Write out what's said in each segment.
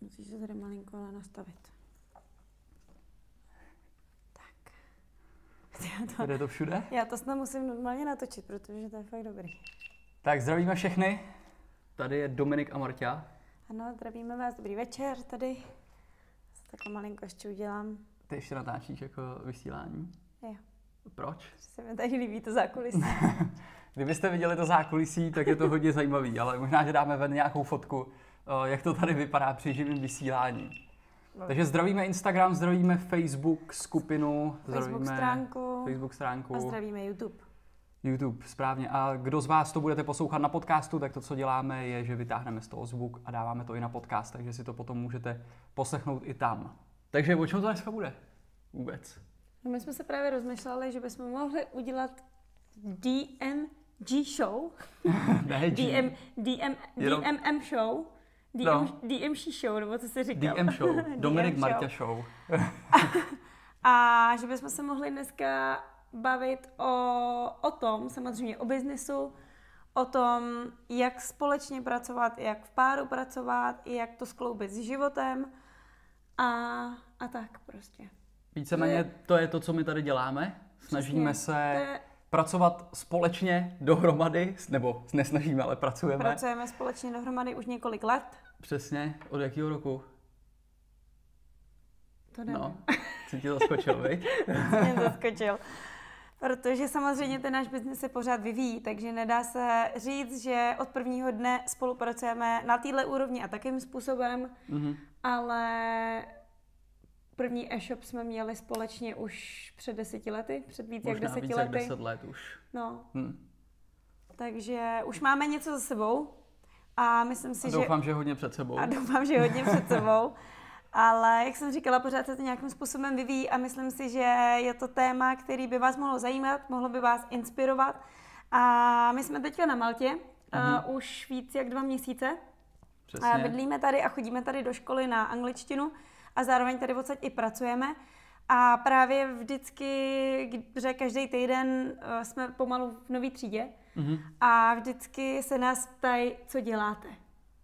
Musíš se tady malinko ale nastavit. Tak. Já to, Jde to všude? já to snad musím normálně natočit, protože to je fakt dobrý. Tak zdravíme všechny. Tady je Dominik a Marta. Ano, zdravíme vás, dobrý večer tady. Se takhle malinko ještě udělám. Ty ještě natáčíš jako vysílání? Jo, Proč? že se mi tady líbí to zákulisí. Kdybyste viděli to zákulisí, tak je to hodně zajímavý, ale možná, že dáme ven nějakou fotku, jak to tady vypadá při živém vysílání. Takže zdravíme Instagram, zdravíme Facebook skupinu, Facebook zdravíme stránku Facebook stránku, a zdravíme YouTube. YouTube, správně. A kdo z vás to budete poslouchat na podcastu, tak to, co děláme, je, že vytáhneme z toho zvuk a dáváme to i na podcast, takže si to potom můžete poslechnout i tam. Takže o čem to dneska bude? Vůbec. No my jsme se právě rozmýšleli, že bychom mohli udělat DMG show, ne, G. DM, DM, DMM show, DM, No. DMC show, nebo co jsi říkal? DM show. Dominik DM Marta show. A že bychom se mohli dneska bavit o, o tom, samozřejmě o biznesu, o tom, jak společně pracovat, jak v páru pracovat, jak to skloubit s životem a, a tak prostě. Víceméně to je to, co my tady děláme. Snažíme Přesně. se pracovat společně dohromady, nebo nesnažíme, ale pracujeme. Pracujeme společně dohromady už několik let. Přesně. Od jakého roku? To nevím. No, co ti zaskočil, viď? mě zaskočil. Protože samozřejmě ten náš biznis se pořád vyvíjí, takže nedá se říct, že od prvního dne spolupracujeme na téhle úrovni a takým způsobem, Mhm. ale první e-shop jsme měli společně už před deseti lety, před víc jak Možná deseti víc jak lety. 10 let už. No, Hm. takže už máme něco za sebou a myslím si, A že... doufám, že hodně před sebou. A doufám, že hodně před sebou. Ale jak jsem říkala, pořád se to nějakým způsobem vyvíjí a myslím si, že je to téma, který by vás mohlo zajímat, mohlo by vás inspirovat. A my jsme teďka na Maltě uh, už víc jak dva měsíce. Přesně. A bydlíme tady a chodíme tady do školy na angličtinu a zároveň tady odsaď i pracujeme. A právě vždycky, že každý týden uh, jsme pomalu v nový třídě Mhm. a vždycky se nás ptají, co děláte.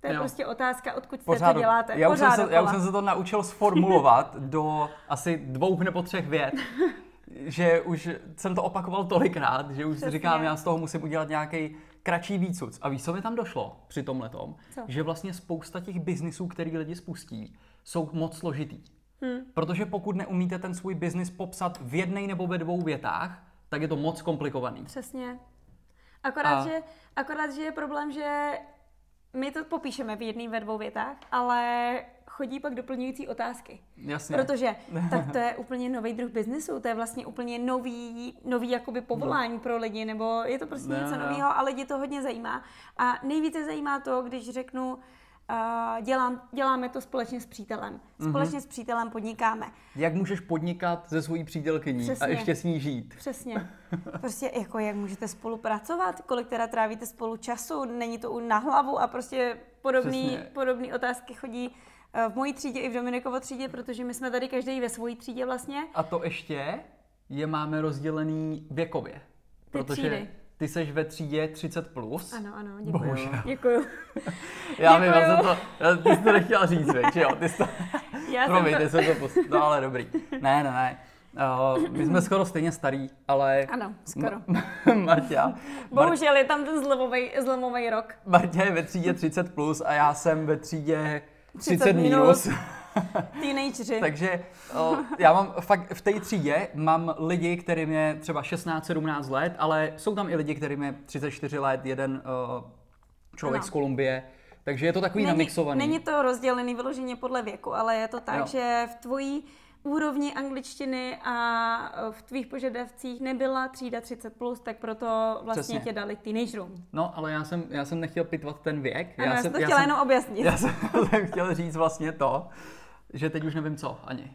To je Jo. prostě otázka, odkud jste Pořád, to děláte. já, už jsem se, já už jsem se to naučil sformulovat do asi dvou nebo třech vět. že už jsem to opakoval tolikrát, že už si Přesně. říkám, já z toho musím udělat nějaký kratší výcuc. A víš, co mi tam došlo při tom letom? Co? Že vlastně spousta těch biznisů, který lidi spustí, jsou moc složitý. Hmm. Protože pokud neumíte ten svůj biznis popsat v jednej nebo ve dvou větách, tak je to moc komplikovaný. Přesně. Akorát, A- že, akorát, že je problém, že my to popíšeme v jedné ve dvou větách, ale chodí pak doplňující otázky. Jasně. Protože tak to je úplně nový druh biznesu, to je vlastně úplně nový, nový jakoby povolání pro lidi, nebo je to prostě No, něco no. nového a lidi to hodně zajímá. A nejvíce zajímá to, když řeknu, uh, dělám, děláme to společně s přítelem. Mhm. Společně s přítelem podnikáme. Jak můžeš podnikat ze svojí přítelkyní a Přesně. ještě s ní žít? Přesně. Prostě jako jak můžete spolupracovat, kolik teda trávíte spolu času, není to u na hlavu a prostě podobný, podobný otázky chodí eh, v mojí třídě i v Dominikovo třídě, protože my jsme tady každý ve své třídě vlastně. A to ještě je máme rozdělený věkově. Protože třídy. Ty seš ve třídě 30+. Plus. Ano, ano, děkuji. Bohužel. Děkuji. Já vím, já Děkuju. jsem to, já, ty jsi to nechtěla říct, veď, jo, ty jsi to, Já promiň, jsem ty to... jsi to no ale dobrý. Ne, ne, ne. Uh, my jsme skoro stejně starý, ale Ano, skoro. Marta, Mar- Bohužel je tam ten zlomový, zlomový rok. Marta je ve třídě 30 plus a já jsem ve třídě 30, 30 minus. minus. Teenageři. Takže o, já mám fakt v té třídě mám lidi, kterým je třeba 16-17 let, ale jsou tam i lidi, kterým je 34 let, jeden o, člověk Ano. z Kolumbie. Takže je to takový namixovaný. není to rozdělený vyloženě podle věku, ale je to tak, Jo. že v tvojí úrovni angličtiny a v tvých požadavcích nebyla třída 30+, plus, tak proto vlastně Přesně. tě dali k teenagerům. No, ale já jsem, já jsem nechtěl pitvat ten věk. Ano, já, jsem, to chtěla jsem, jenom objasnit. já jsem, jsem chtěl říct vlastně to, že teď už nevím co ani.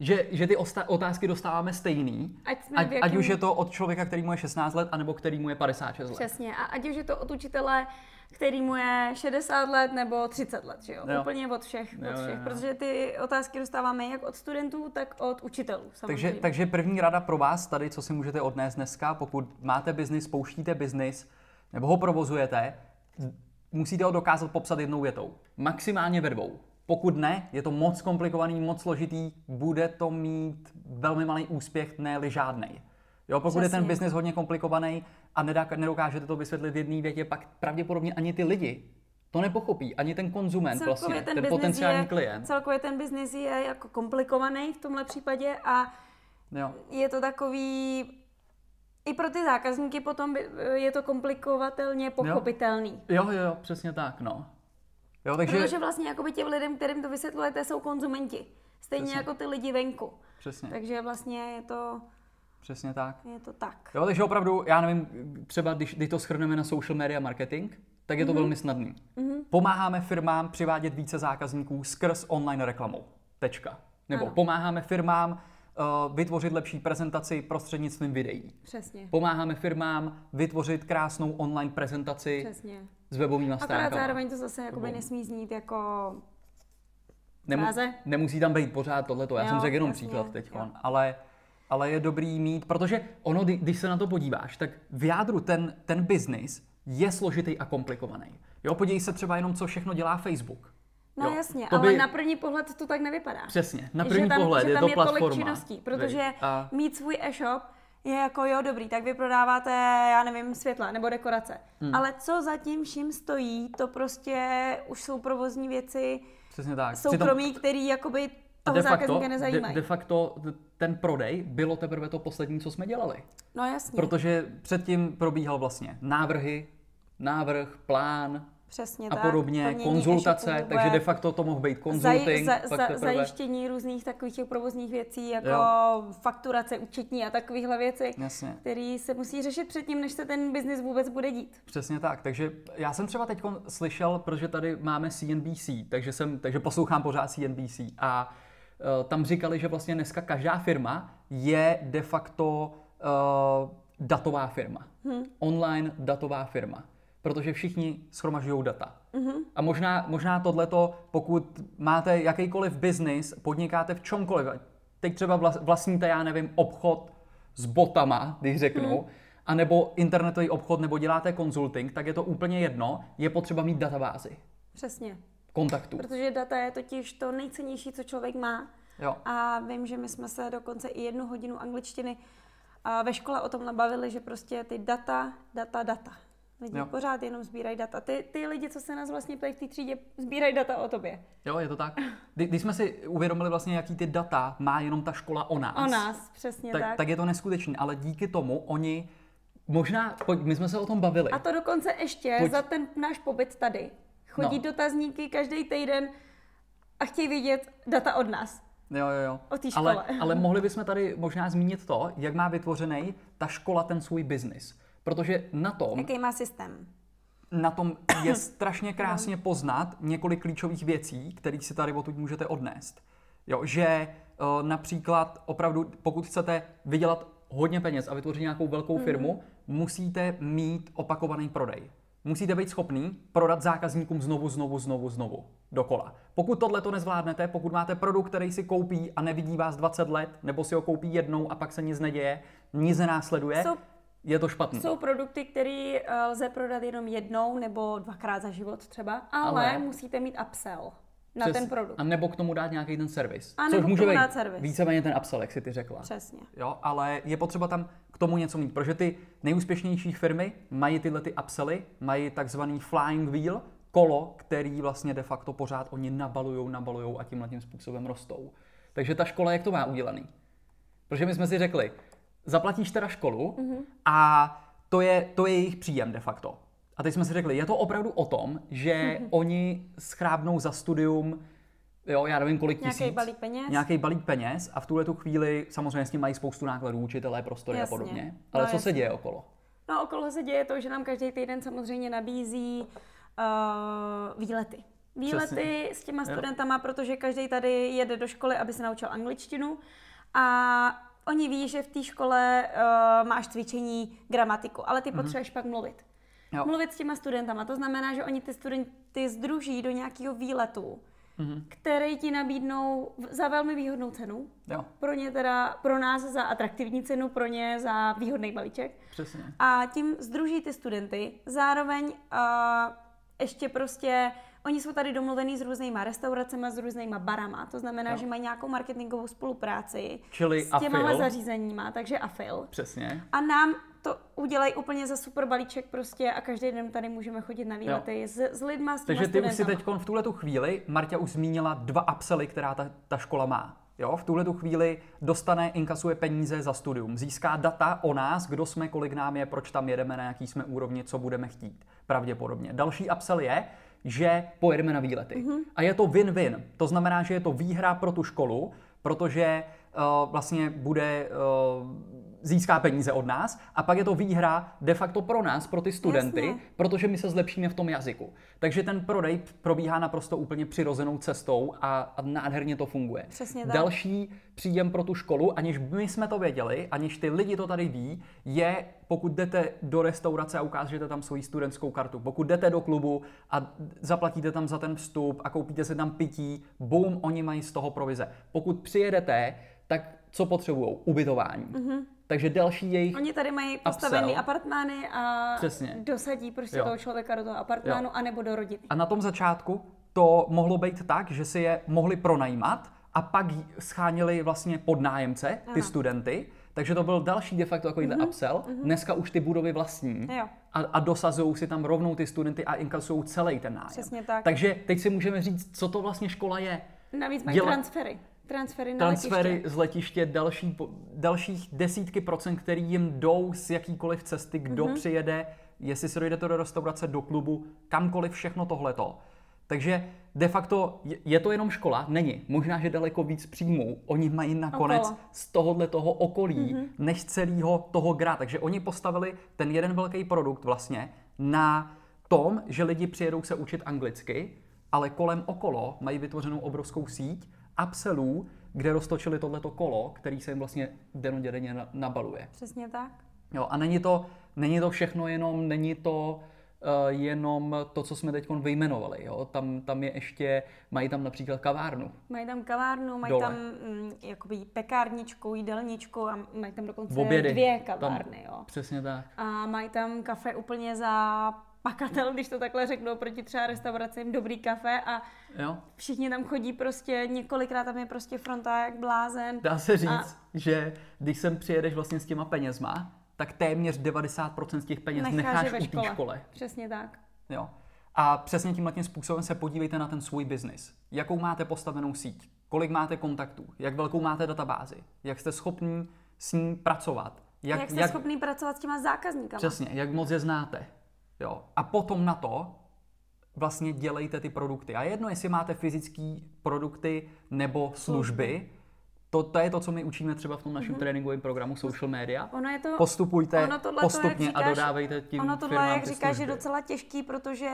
Že, že ty osta- otázky dostáváme stejný, Ať jsme ať, v jakém- ať už je to od člověka, který mu je 16 let, anebo který mu je 56 let. Přesně. A ať už je to od učitele, který mu je 60 let nebo 30 let, že jo? Jo. Úplně od všech, Jo, od jo, všech. jo. Protože ty otázky dostáváme jak od studentů, tak od učitelů. Samozřejmě. Takže, takže první rada pro vás tady, co si můžete odnést dneska, pokud máte biznis, pouštíte biznis nebo ho provozujete, musíte ho dokázat popsat jednou větou. Maximálně ve dvou. Pokud ne, je to moc komplikovaný, moc složitý, bude to mít velmi malý úspěch, ne žádný. Jo, pokud Přesně. je ten biznis hodně komplikovaný a nedokážete to vysvětlit v jedné větě, pak pravděpodobně ani ty lidi to nepochopí, ani ten konzument celkově vlastně, ten, ten potenciální je, klient. Celkově ten biznis je jako komplikovaný v tomhle případě a jo. je to takový, i pro ty zákazníky potom je to komplikovatelně pochopitelný. Jo, jo, jo přesně tak, no. Jo, takže... Protože vlastně jakoby těm lidem, kterým to vysvětlujete, jsou konzumenti. Stejně Přesně. jako ty lidi venku. Přesně. Takže vlastně je to... Přesně tak. Je to tak. Jo, takže opravdu, já nevím, třeba když, když to schrneme na social media marketing, tak je to mm-hmm. velmi snadný. Mm-hmm. Pomáháme firmám přivádět více zákazníků skrz online reklamou. Tečka. Nebo ano. pomáháme firmám uh, vytvořit lepší prezentaci prostřednictvím videí. Přesně. Pomáháme firmám vytvořit krásnou online prezentaci Přesně. S webovými stránkami. Akorát zároveň to zase jakoby nesmí znít jako Nemu, nemusí tam být pořád tohleto. Já jo, jsem řekl jenom jasně, příklad teď, ale ale je dobrý mít, protože ono, když se na to podíváš, tak v jádru ten, ten biznis je složitý a komplikovaný. Jo, podívej se třeba jenom, co všechno dělá Facebook. No jo, jasně, ale by... na první pohled to tak nevypadá. Přesně, na první že tam, pohled že tam je to je platforma. Tolik činností, protože a... mít svůj e-shop je jako jo dobrý, tak vy prodáváte, já nevím, světla nebo dekorace. Hmm. Ale co za tím vším stojí, to prostě už jsou provozní věci, Přesně tak. soukromí, Přitom... který jakoby toho de facto, nezajímají. De, de facto ten prodej bylo teprve to poslední, co jsme dělali. No jasně. Protože předtím probíhal vlastně návrhy, návrh, plán, Přesně a podobně, tak, konzultace, takže de facto to mohl být konzulting. Zaj, za, za, zajištění různých takových těch provozních věcí, jako jo. fakturace, účetní a takovéhle věci, které se musí řešit předtím, než se ten biznis vůbec bude dít. Přesně tak, takže já jsem třeba teď slyšel, protože tady máme CNBC, takže, jsem, takže poslouchám pořád CNBC a uh, tam říkali, že vlastně dneska každá firma je de facto uh, datová firma. Hmm. Online datová firma protože všichni schromažují data. Mm-hmm. A možná, možná tohleto, pokud máte jakýkoliv biznis, podnikáte v čomkoliv, teď třeba vlastníte, já nevím, obchod s botama, když řeknu, mm. anebo internetový obchod, nebo děláte konzulting, tak je to úplně jedno, je potřeba mít databázy. Přesně. Kontaktů. Protože data je totiž to nejcennější, co člověk má. Jo. A vím, že my jsme se dokonce i jednu hodinu angličtiny ve škole o tom nabavili, že prostě ty data, data, data. Lidi jo. pořád jenom sbírají data. Ty, ty lidi, co se nás vlastně ptají v té třídě, sbírají data o tobě. Jo, je to tak. Kdy, když jsme si uvědomili vlastně, jaký ty data má jenom ta škola o nás. O nás, přesně tak. Tak, tak je to neskutečné, ale díky tomu oni Možná, pojď, my jsme se o tom bavili. A to dokonce ještě pojď. za ten náš pobyt tady. Chodí no. dotazníky každý týden a chtějí vidět data od nás. Jo, jo, jo. O té škole. Ale, ale mohli bychom tady možná zmínit to, jak má vytvořený ta škola ten svůj biznis. Protože na tom... Jaký má systém? Na tom je strašně krásně poznat několik klíčových věcí, které si tady odtud můžete odnést. Jo, že uh, například opravdu, pokud chcete vydělat hodně peněz a vytvořit nějakou velkou firmu, mm. musíte mít opakovaný prodej. Musíte být schopný prodat zákazníkům znovu, znovu, znovu, znovu dokola. Pokud tohle to nezvládnete, pokud máte produkt, který si koupí a nevidí vás 20 let, nebo si ho koupí jednou a pak se nic neděje, nic nenásleduje, so, je to špatné. Jsou produkty, které uh, lze prodat jenom jednou nebo dvakrát za život třeba, ale, ale... musíte mít upsell na Přes, ten produkt. A nebo k tomu dát nějaký ten servis. A nebo což může být servis. víceméně ten upsell, jak si ty řekla. Přesně. Jo, ale je potřeba tam k tomu něco mít, protože ty nejúspěšnější firmy mají tyhle ty upsely, mají takzvaný flying wheel, kolo, který vlastně de facto pořád oni nabalujou, nabalujou a tímhle tím způsobem rostou. Takže ta škola, jak to má udělaný? Protože my jsme si řekli, zaplatíš teda školu mm-hmm. a to je, to je jejich příjem de facto. A teď jsme si řekli, je to opravdu o tom, že mm-hmm. oni schrábnou za studium jo, já nevím kolik nějaký tisíc. balík peněz. Nějaký balík peněz a v tuhle tu chvíli samozřejmě s tím mají spoustu nákladů, učitelé, prostory jasně. a podobně. Ale no, co jasně. se děje okolo? No okolo se děje to, že nám každý týden samozřejmě nabízí uh, výlety. Výlety Přesně. s těma studentama, jo. protože každý tady jede do školy, aby se naučil angličtinu. A Oni ví, že v té škole uh, máš cvičení gramatiku, ale ty mm-hmm. potřebuješ pak mluvit. Jo. Mluvit s těma studentama. To znamená, že oni ty studenty združí do nějakého výletu, mm-hmm. který ti nabídnou za velmi výhodnou cenu. Jo. Pro ně teda, pro nás za atraktivní cenu, pro ně za výhodný balíček. Přesně. A tím združí ty studenty. Zároveň uh, ještě prostě Oni jsou tady domluvený s různýma restauracemi, s různýma barama, to znamená, Jo. že mají nějakou marketingovou spolupráci Čili s těma zařízeníma, takže afil. Přesně. A nám to udělají úplně za super balíček prostě a každý den tady můžeme chodit na výlety s, s lidma, s Takže ty už si teď v tuhle tu chvíli, Marta už zmínila dva upsely, která ta, ta škola má. Jo, v tuhle tu chvíli dostane, inkasuje peníze za studium, získá data o nás, kdo jsme, kolik nám je, proč tam jedeme, na jaký jsme úrovni, co budeme chtít, pravděpodobně. Další upsell je, že pojedeme na výlety. Mm-hmm. A je to win-win. To znamená, že je to výhra pro tu školu, protože uh, vlastně bude uh, získá peníze od nás a pak je to výhra de facto pro nás, pro ty studenty, Jasně. protože my se zlepšíme v tom jazyku. Takže ten prodej probíhá naprosto úplně přirozenou cestou a, a nádherně to funguje. Přesně tak. Další příjem pro tu školu, aniž my jsme to věděli, aniž ty lidi to tady ví, je, pokud jdete do restaurace a ukážete tam svoji studentskou kartu, pokud jdete do klubu a zaplatíte tam za ten vstup a koupíte si tam pití, boom, oni mají z toho provize. Pokud přijedete, tak co potřebují? Ubytování. Mm-hmm. Takže další jejich Oni tady mají postavený Upsell. apartmány a Přesně. dosadí prostě Jo. toho člověka do toho apartmánu, Jo. anebo do rodiny. A na tom začátku to mohlo být tak, že si je mohli pronajímat a pak scháněli vlastně podnájemce, ty Ano. studenty. Takže to byl další de facto takový mm-hmm. upsell. Dneska už ty budovy vlastní Jo. a, a dosazují si tam rovnou ty studenty a inkasují celý ten nájem. Přesně tak. Takže teď si můžeme říct, co to vlastně škola je. Navíc mají Děla- transfery. Transfery na Transfery letiště. z letiště, další, dalších desítky procent, který jim jdou z jakýkoliv cesty, kdo Mhm. mm-hmm. přijede, jestli se dojdete do restaurace, do klubu, kamkoliv, všechno tohleto. Takže de facto je- to jenom škola? Není. Možná, že daleko víc příjmů. Oni mají nakonec Okolo. z tohohle toho okolí, Mhm. mm-hmm. než celého toho gra. Takže oni postavili ten jeden velký produkt vlastně na tom, že lidi přijedou se učit anglicky, ale kolem okolo mají vytvořenou obrovskou síť upsellů, kde roztočili tohleto kolo, který se jim vlastně denodenně na- nabaluje. Přesně tak. Jo, a není to, není to všechno jenom, není to uh, jenom to, co jsme teď vyjmenovali. Jo? Tam, tam je ještě, mají tam například kavárnu. Mají tam kavárnu, mají Dole. tam mm, jakoby pekárničku, jídelničku a mají tam dokonce Obědy. dvě Tam- kavárny. Jo. Přesně tak. A mají tam kafe úplně za pakatel, když to takhle řeknu, oproti třeba restauracím dobrý kafe a Jo? všichni tam chodí prostě, několikrát tam je prostě fronta jak blázen. Dá se říct, A- že když sem přijedeš vlastně s těma penězma, tak téměř 90% z těch peněz Necháš necháš, u té škole. Přesně tak. Jo. A přesně tímhle tím způsobem se podívejte na ten svůj biznis. Jakou máte postavenou síť, kolik máte kontaktů, jak velkou máte databázi, jak jste schopní s ní pracovat. Jak, jak jste schopný pracovat s těma zákazníkama. Přesně, jak moc je znáte. Jo. A potom na to vlastně dělejte ty produkty. A jedno, jestli máte fyzické produkty nebo služby, to, to je to, co my učíme třeba v tom našem mm-hmm. tréninkovém programu Social Media. Ono je to, Postupujte ono tohle postupně a říkáš, dodávejte tím Ono tohle, jak říkáš, je docela těžký, protože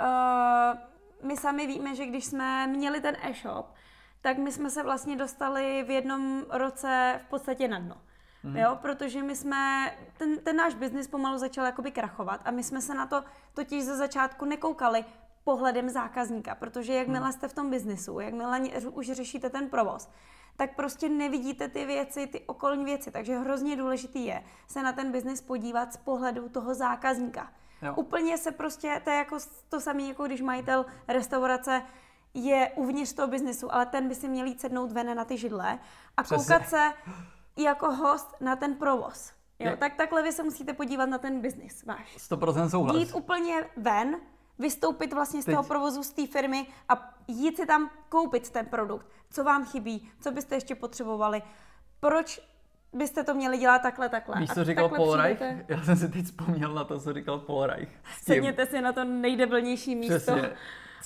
uh, my sami víme, že když jsme měli ten e-shop, tak my jsme se vlastně dostali v jednom roce v podstatě na dno. Mhm. Mm. Jo, protože my jsme, ten, ten náš biznis pomalu začal jakoby krachovat a my jsme se na to totiž ze začátku nekoukali pohledem zákazníka, protože jakmile jste v tom biznisu, jakmile už řešíte ten provoz, tak prostě nevidíte ty věci, ty okolní věci. Takže hrozně důležitý je se na ten biznis podívat z pohledu toho zákazníka. Jo. Úplně se prostě, to je jako to samé, jako když majitel restaurace je uvnitř toho biznisu, ale ten by si měl jít sednout ven na ty židle a Přesně. koukat se jako host na ten provoz. Jo, Je- tak takhle vy se musíte podívat na ten biznis váš. 100% souhlas. Jít úplně ven, vystoupit vlastně z Teď- toho provozu, z té firmy a jít si tam koupit ten produkt. Co vám chybí, co byste ještě potřebovali, proč byste to měli dělat takhle, takhle. Víš, co říkal Paul Reich? Já jsem si teď vzpomněl na to, co říkal Paul Reich. Sedněte si na to nejdebilnější místo. Přesně.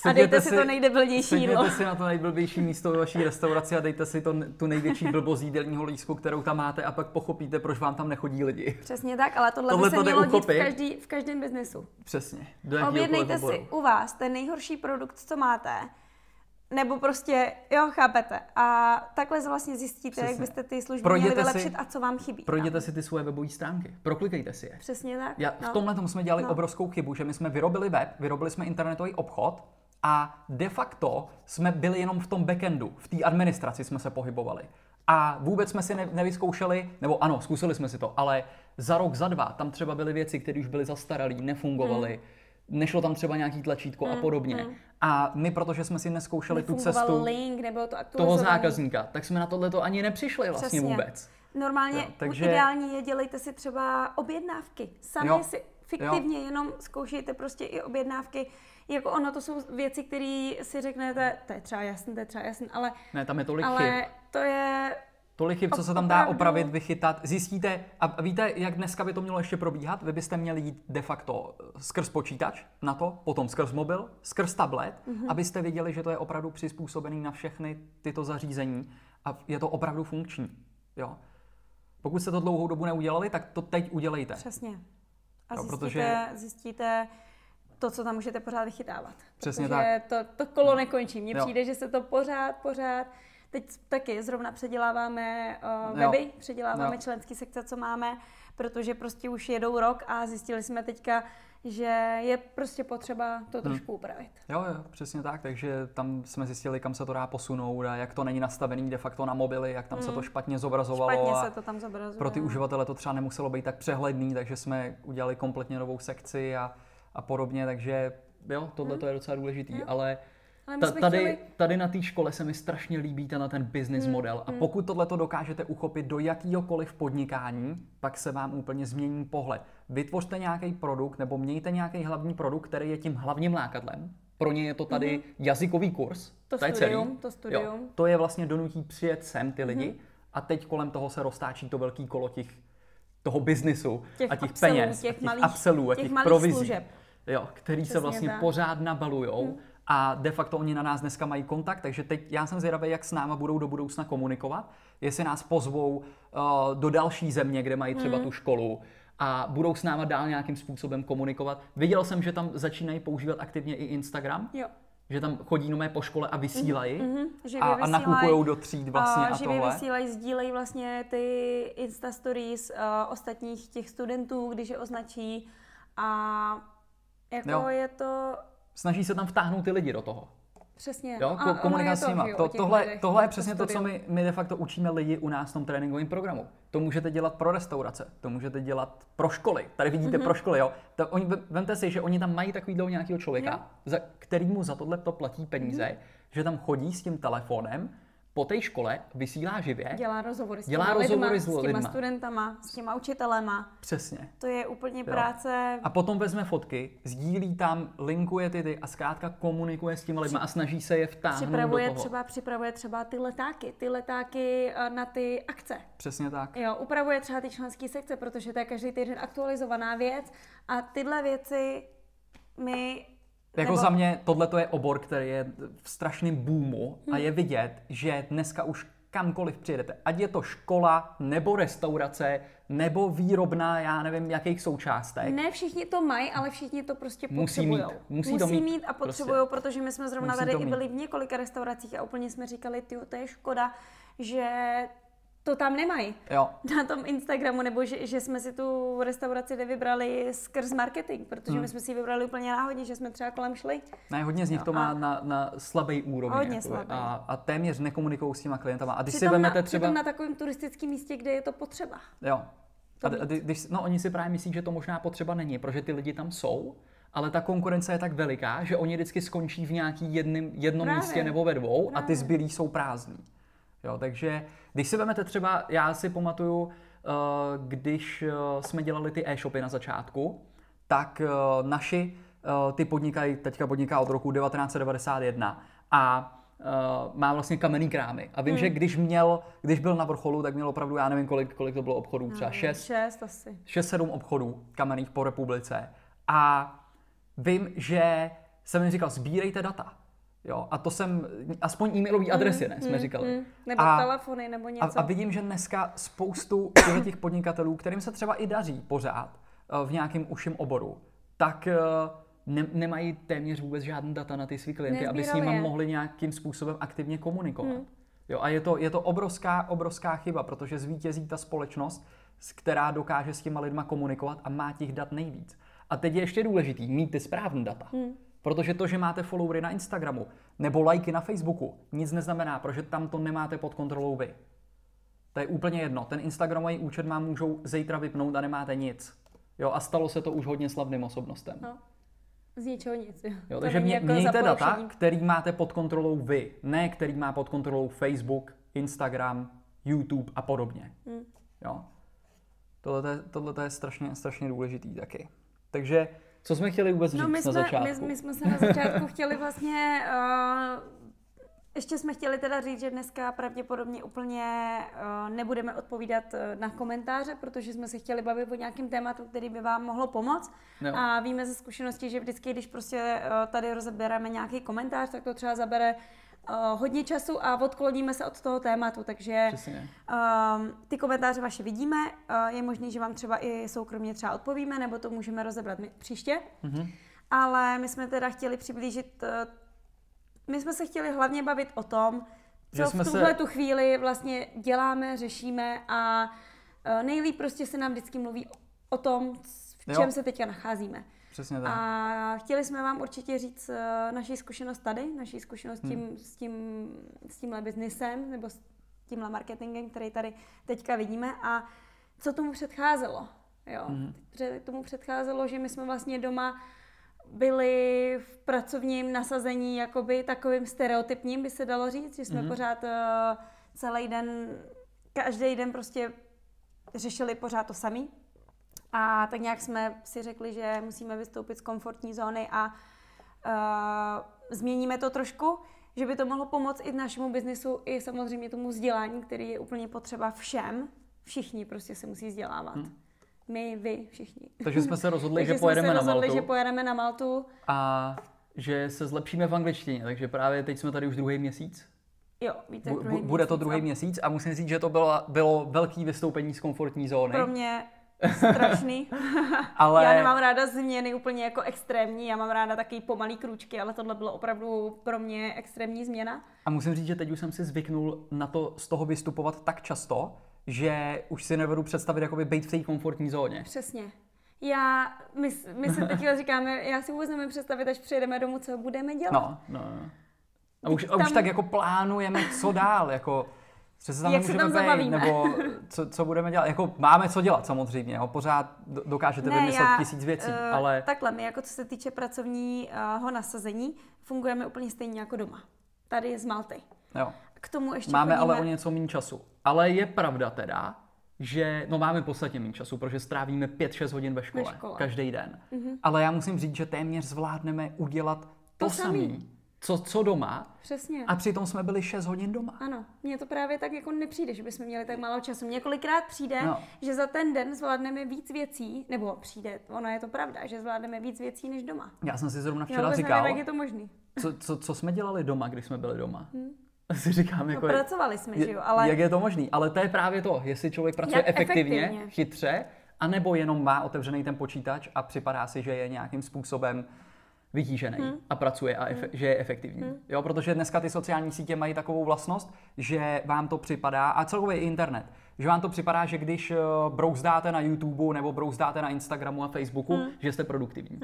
A dejte si to nejdebilnější jídlo. Si na to nejblbější místo ve vaší restauraci a dejte si to, tu největší blbost jídelního lístku, kterou tam máte a pak pochopíte, proč vám tam nechodí lidi. Přesně tak, ale tohle, Tohle by to se jde mělo dít v, každý, v každém biznesu. Přesně. Objednejte si u vás ten nejhorší produkt, co máte, nebo prostě, jo, chápete. A takhle vlastně zjistíte, Přesně. jak byste ty služby Projděte měli si- vylepšit a co vám chybí. Projděte si ty svoje webové stránky, proklikejte si je. Přesně tak. Já, v no. tomhle tom jsme dělali No. obrovskou chybu, že my jsme vyrobili web, vyrobili jsme internetový obchod a de facto jsme byli jenom v tom backendu, v té administraci jsme se pohybovali. A vůbec jsme si ne, nevyzkoušeli, nebo ano, zkusili jsme si to, ale za rok, za dva, tam třeba byly věci, které už byly zastaralé, nefungovaly. nešlo tam třeba nějaký tlačítko a Mm, podobně. mm. A my, protože jsme si neskoušeli tu cestu link, nebylo to toho zákazníka, tak jsme na tohle to ani nepřišli vlastně Přesně. vůbec. Normálně Jo, takže... ideální je, dělejte si třeba objednávky. Sami Jo, si fiktivně jenom zkoušejte prostě i objednávky. Jako ono, to jsou věci, které si řeknete, to je třeba jasný, to je třeba jasný, ale, Ne, tam je tolik ale chyb. to je Tolik chyb, co se tam dá opravit, vychytat, zjistíte, a víte, jak dneska by to mělo ještě probíhat? Vy byste měli jít de facto skrz počítač na to, potom skrz mobil, skrz tablet, Mhm. mm-hmm. abyste věděli, že to je opravdu přizpůsobený na všechny tyto zařízení a je to opravdu funkční. Jo? Pokud jste to dlouhou dobu neudělali, tak to teď udělejte. přesně. A Jo, zjistíte, protože- zjistíte to, co tam můžete pořád vychytávat. Přesně Protože to, to kolo nekončí. Mně Jo. přijde, že se to pořád, pořád Teď taky zrovna předěláváme uh, Jo. weby, předěláváme Jo. členský sekce, co máme, protože prostě už jedou rok a zjistili jsme teďka, že je prostě potřeba to Hmm. trošku upravit. Jo, jo, přesně tak, takže tam jsme zjistili, kam se to dá posunout a jak to není nastavený de facto na mobily, jak tam se to špatně zobrazovalo. Hmm. Špatně a se to tam zobrazuje. pro ty uživatele to třeba nemuselo být tak přehledný, takže jsme udělali kompletně novou sekci a, a podobně, takže jo, tohle to je docela důležitý, Hmm. Jo. ale Ale ta, tady, chtěli- tady na té škole se mi strašně líbí ten, ten business Hmm, model a pokud tohle to dokážete uchopit do jakýhokoliv podnikání, pak se vám úplně změní pohled. Vytvořte nějaký produkt nebo mějte nějaký hlavní produkt, který je tím hlavním lákadlem. Pro ně je to tady jazykový kurz. Mhm. To je studium, celý. to studium. Jo, to je vlastně donutí přijet sem ty lidi Mhm. a teď kolem toho se roztáčí to velký kolo těch toho biznisu Těch a těch upsellů, peněz, těch a těch malých- upsellů a těch těch, provizí. služeb. Jo, který se Přesně vlastně tak. pořád nabalujou Hm. a de facto oni na nás dneska mají kontakt, takže teď já jsem zvědavý, jak s náma budou do budoucna komunikovat, jestli nás pozvou uh, do další země, kde mají třeba Hm. tu školu a budou s náma dál nějakým způsobem komunikovat. Viděl jsem, že tam začínají používat aktivně i Instagram, Jo. že tam chodí nomé po škole a vysílají Mhm, že a, a nakupujou do tříd vlastně a, že tohle. vysílají, sdílejí vlastně ty Insta stories uh, ostatních těch studentů, když je označí a jako Jo. je to Snaží se tam vtáhnout ty lidi do toho. přesně. Jo, a ko- komunikace s nima. To, tohle, tohle je přesně to, co my, my de facto učíme lidi u nás v tom tréninkovém programu. To můžete dělat pro restaurace, to můžete dělat pro školy. Tady vidíte Mhm. pro školy, jo. To, oni, vemte si, že oni tam mají takovýhle nějakého člověka, Jo. za, kterýmu za tohle to platí peníze, Mhm. že tam chodí s tím telefonem po té škole, vysílá živě. Dělá rozhovory s Dělá těma rozhovory lidma, s s těma lidma. studentama, s těma učitelema. Přesně. To je úplně práce. A potom vezme fotky, sdílí tam, linkuje ty ty a zkrátka komunikuje s těma lidma a snaží se je vtáhnout Připravuje do toho. třeba, připravuje třeba ty letáky, ty letáky eh, na ty akce. Přesně tak. Jo, upravuje třeba ty členské sekce, protože to je každý týden aktualizovaná věc a tyhle věci my... Jako za mě tohle je obor, který je v strašném boomu a je vidět, že dneska už kamkoliv přijedete, ať je to škola, nebo restaurace, nebo výrobna, já nevím, jakých součástek. Ne všichni to mají, ale všichni to prostě Musí potřebují. mít. Musí to mít a prostě. potřebují, protože my jsme zrovna Musí tady i mít. byli v několika restauracích a úplně jsme říkali, ty to je škoda, že to tam nemají Jo, na tom Instagramu, nebo že, že jsme si tu restauraci nevybrali skrz marketing, protože Hmm. my jsme si ji vybrali úplně náhodně, že jsme třeba kolem šli. ne, hodně z nich to Jo, má a- na, na slabý úrovni. Hodně jako, slabý. A, a téměř nekomunikují s těma klientama. A když si Přitom, vezmete na, třeba... na takovém turistickém místě, kde je to potřeba. Jo. to A, d- když, no, oni si právě myslí, že to možná potřeba není, protože ty lidi tam jsou, ale ta konkurence je tak veliká, že oni vždycky skončí v nějaký jednom Právě. místě nebo ve dvou a ty Právě. zbylí jsou prázdní. Jo, takže když si vezmete třeba, já si pamatuju, eh, když eh, jsme dělali ty e-shopy na začátku, tak eh, naši ty podnikají, teďka podniká od roku 1991 a eh, má vlastně kamenný krámy. A vím, že když měl, když byl na vrcholu, tak měl opravdu, já nevím, kolik, kolik to bylo obchodů, třeba šest, Šest asi. 6-7 obchodů kamenných po republice. A vím, že jsem jim říkal, sbírejte data. Jo, a to jsem, aspoň e-mailové adresy, ne, jsme říkali. Mm, nebo a, telefony, nebo a, něco. a vidím, že dneska spoustu těch podnikatelů, kterým se třeba i daří pořád eh, v nějakém uším oboru, tak eh, ne, nemají téměř vůbec žádný data na ty svý klienty, aby s Nezbírali nimi mohli nějakým způsobem aktivně komunikovat. Jo, a je to, je to obrovská, obrovská chyba, protože zvítězí ta společnost, která dokáže s těma lidma komunikovat a má těch dat nejvíc. A teď je ještě důležitý mít ty správné data. Protože to, že máte followery na Instagramu nebo lajky na Facebooku, nic neznamená, protože tam to nemáte pod kontrolou vy. To je úplně jedno. Ten Instagramový účet vám můžou zítra vypnout a nemáte nic. Jo, a stalo se to už hodně slavným osobnostem. No. Z ničeho nic. Jo. Jo, takže mě, jako mějte data, který máte pod kontrolou vy, ne který má pod kontrolou Facebook, Instagram, YouTube a podobně. Hmm. Jo. Tohle, je, tohle je strašně, strašně důležitý taky. Takže co jsme chtěli vůbec říct No my na jsme, začátku? my, my jsme se na začátku chtěli vlastně, uh, ještě jsme chtěli teda říct, že dneska pravděpodobně úplně uh, nebudeme odpovídat uh, na komentáře, protože jsme se chtěli bavit o nějakém tématu, který by vám mohlo pomoct. Jo. A víme ze zkušenosti, že vždycky, když prostě uh, tady rozebereme nějaký komentář, tak to třeba zabere uh, hodně času a odkloníme se od toho tématu, takže Přesně. Um, ty komentáře vaše vidíme, uh, je možný, že vám třeba i soukromně třeba odpovíme, nebo to můžeme rozebrat my, příště. Mhm. Ale my jsme teda chtěli přiblížit, uh, my jsme se chtěli hlavně bavit o tom, Že co jsme v se- tuhle tu chvíli vlastně děláme, řešíme a uh, nejlíp prostě se nám vždycky mluví o tom, v Jo. čem se teďka nacházíme. Přesně tak. A chtěli jsme vám určitě říct uh, naši zkušenost tady, naši zkušenost tím, Hmm. s, tím, s tímhle biznisem nebo s tímhle marketingem, který tady teďka vidíme a co tomu předcházelo. Jo. Protože tomu předcházelo, že my jsme vlastně doma byli v pracovním nasazení jakoby takovým stereotypním, by se dalo říct, že jsme Mhm. pořád uh, celý den, každý den prostě řešili pořád to samý. A tak nějak jsme si řekli, že musíme vystoupit z komfortní zóny a uh, změníme to trošku, že by to mohlo pomoct i našemu biznisu, i samozřejmě tomu vzdělání, který je úplně potřeba všem. Všichni prostě se musí vzdělávat. Hm. My, vy, všichni. Takže jsme se rozhodli, Takže že jsme pojedeme se na rozhodli, Maltu že pojedeme na Maltu. a že se zlepšíme v angličtině. Takže právě teď jsme tady už druhý měsíc. Jo, víte, druhý bu- bude to měsíc druhý a měsíc a musím říct, že to bylo, bylo velký vystoupení z komfortní zóny. Pro mě strašný. ale Já nemám ráda změny úplně jako extrémní, já mám ráda taky pomalý krůčky, ale tohle bylo opravdu pro mě extrémní změna. A musím říct, že teď už jsem si zvyknul na to z toho vystupovat tak často, že už si nevedu představit jakoby být v té komfortní zóně. Přesně. Já, my, my si teď říkáme, já si vůbec nemůžu představit, až přijedeme domů, co budeme dělat. No, no, no. A už, Teď a už tam- tak jako plánujeme, co dál, jako co se tam Jak se tam zabavíme. nebo co, co budeme dělat. Jako máme co dělat samozřejmě, jo. pořád do- dokážete vymyslet tisíc věcí, eh, ale Takhle, my jako co se týče pracovního nasazení, fungujeme úplně stejně jako doma. Tady z Malty. jo. K tomu ještě Máme chodíme... ale o něco méně času. Ale je pravda teda, že no máme podstatně méně času, protože strávíme 5-6 hodin ve škole, škole. Každý den. Ale já musím říct, že téměř zvládneme udělat to, To samé, samý. Co, co doma, Přesně. a přitom jsme byli 6 hodin doma. Ano, mně to právě tak jako nepřijde, že bychom měli tak málo času. Mně kolikrát přijde, No. že za ten den zvládneme víc věcí, nebo přijde, ono je to pravda, že zvládneme víc věcí než doma. Já jsem si zrovna Já včera vůbec říkal, nevím, jak je to možný. co, co, co jsme dělali doma, když jsme byli doma. Si říkám, No, jako, pracovali jsme, že jo, je- ale jak je to možný. Ale to je právě to, jestli člověk pracuje Jak efektivně, efektivně. chytře, anebo jenom má otevřený ten počítač a připadá si, že je nějakým způsobem vytížený Hmm. a pracuje a efe, že je efektivní. Jo, protože dneska ty sociální sítě mají takovou vlastnost, že vám to připadá, a celkově i internet, že vám to připadá, že když eh, brouzdáte na YouTube nebo brouzdáte na Instagramu a Facebooku, že jste produktivní.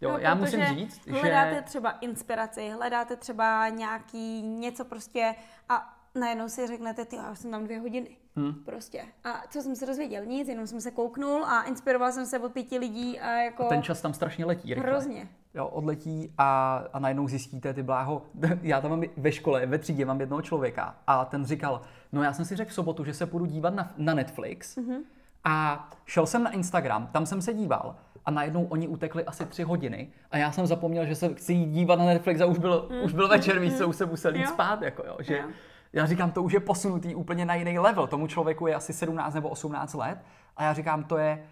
Jo, Hmm. no, já musím říct, hledáte že... třeba inspiraci, hledáte třeba nějaký něco prostě a najednou si řeknete, ty, já jsem tam dvě hodiny. Hm. Prostě. A co jsem se dozvěděl? Nic, jenom jsem se kouknul a inspiroval jsem se od pěti lidí a jako Ten čas tam strašně letí rychle. hrozně. Jo, odletí a, a najednou zjistíte ty bláho. Já tam mám ve škole, ve třídě mám jednoho člověka a ten říkal, no já jsem si řekl v sobotu, že se půjdu dívat na, na Netflix Mhm. a šel jsem na Instagram, tam jsem se díval a najednou oni utekli asi tři hodiny a já jsem zapomněl, že se chci jít dívat na Netflix a už byl, už byl večer, víc, co už se musel jít. Jo. spát, jako jo, že Jo. já říkám, to už je posunutý úplně na jiný level, tomu člověku je asi 17 nebo 18 let a já říkám, to je,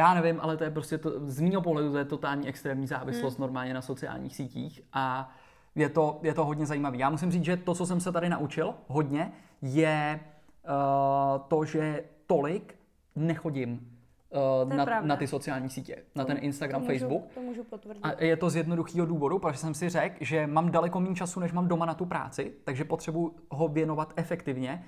já nevím, ale to je prostě to, z mého pohledu to je totální extrémní závislost Hmm. normálně na sociálních sítích a je to, je to hodně zajímavé. Já musím říct, že to, co jsem se tady naučil hodně, je uh, to, že tolik nechodím uh, na, pravda. na ty sociální sítě, na ten Instagram, to můžu, Facebook. To můžu potvrdit. A je to z jednoduchého důvodu, protože jsem si řekl, že mám daleko méně času, než mám doma na tu práci, takže potřebuji ho věnovat efektivně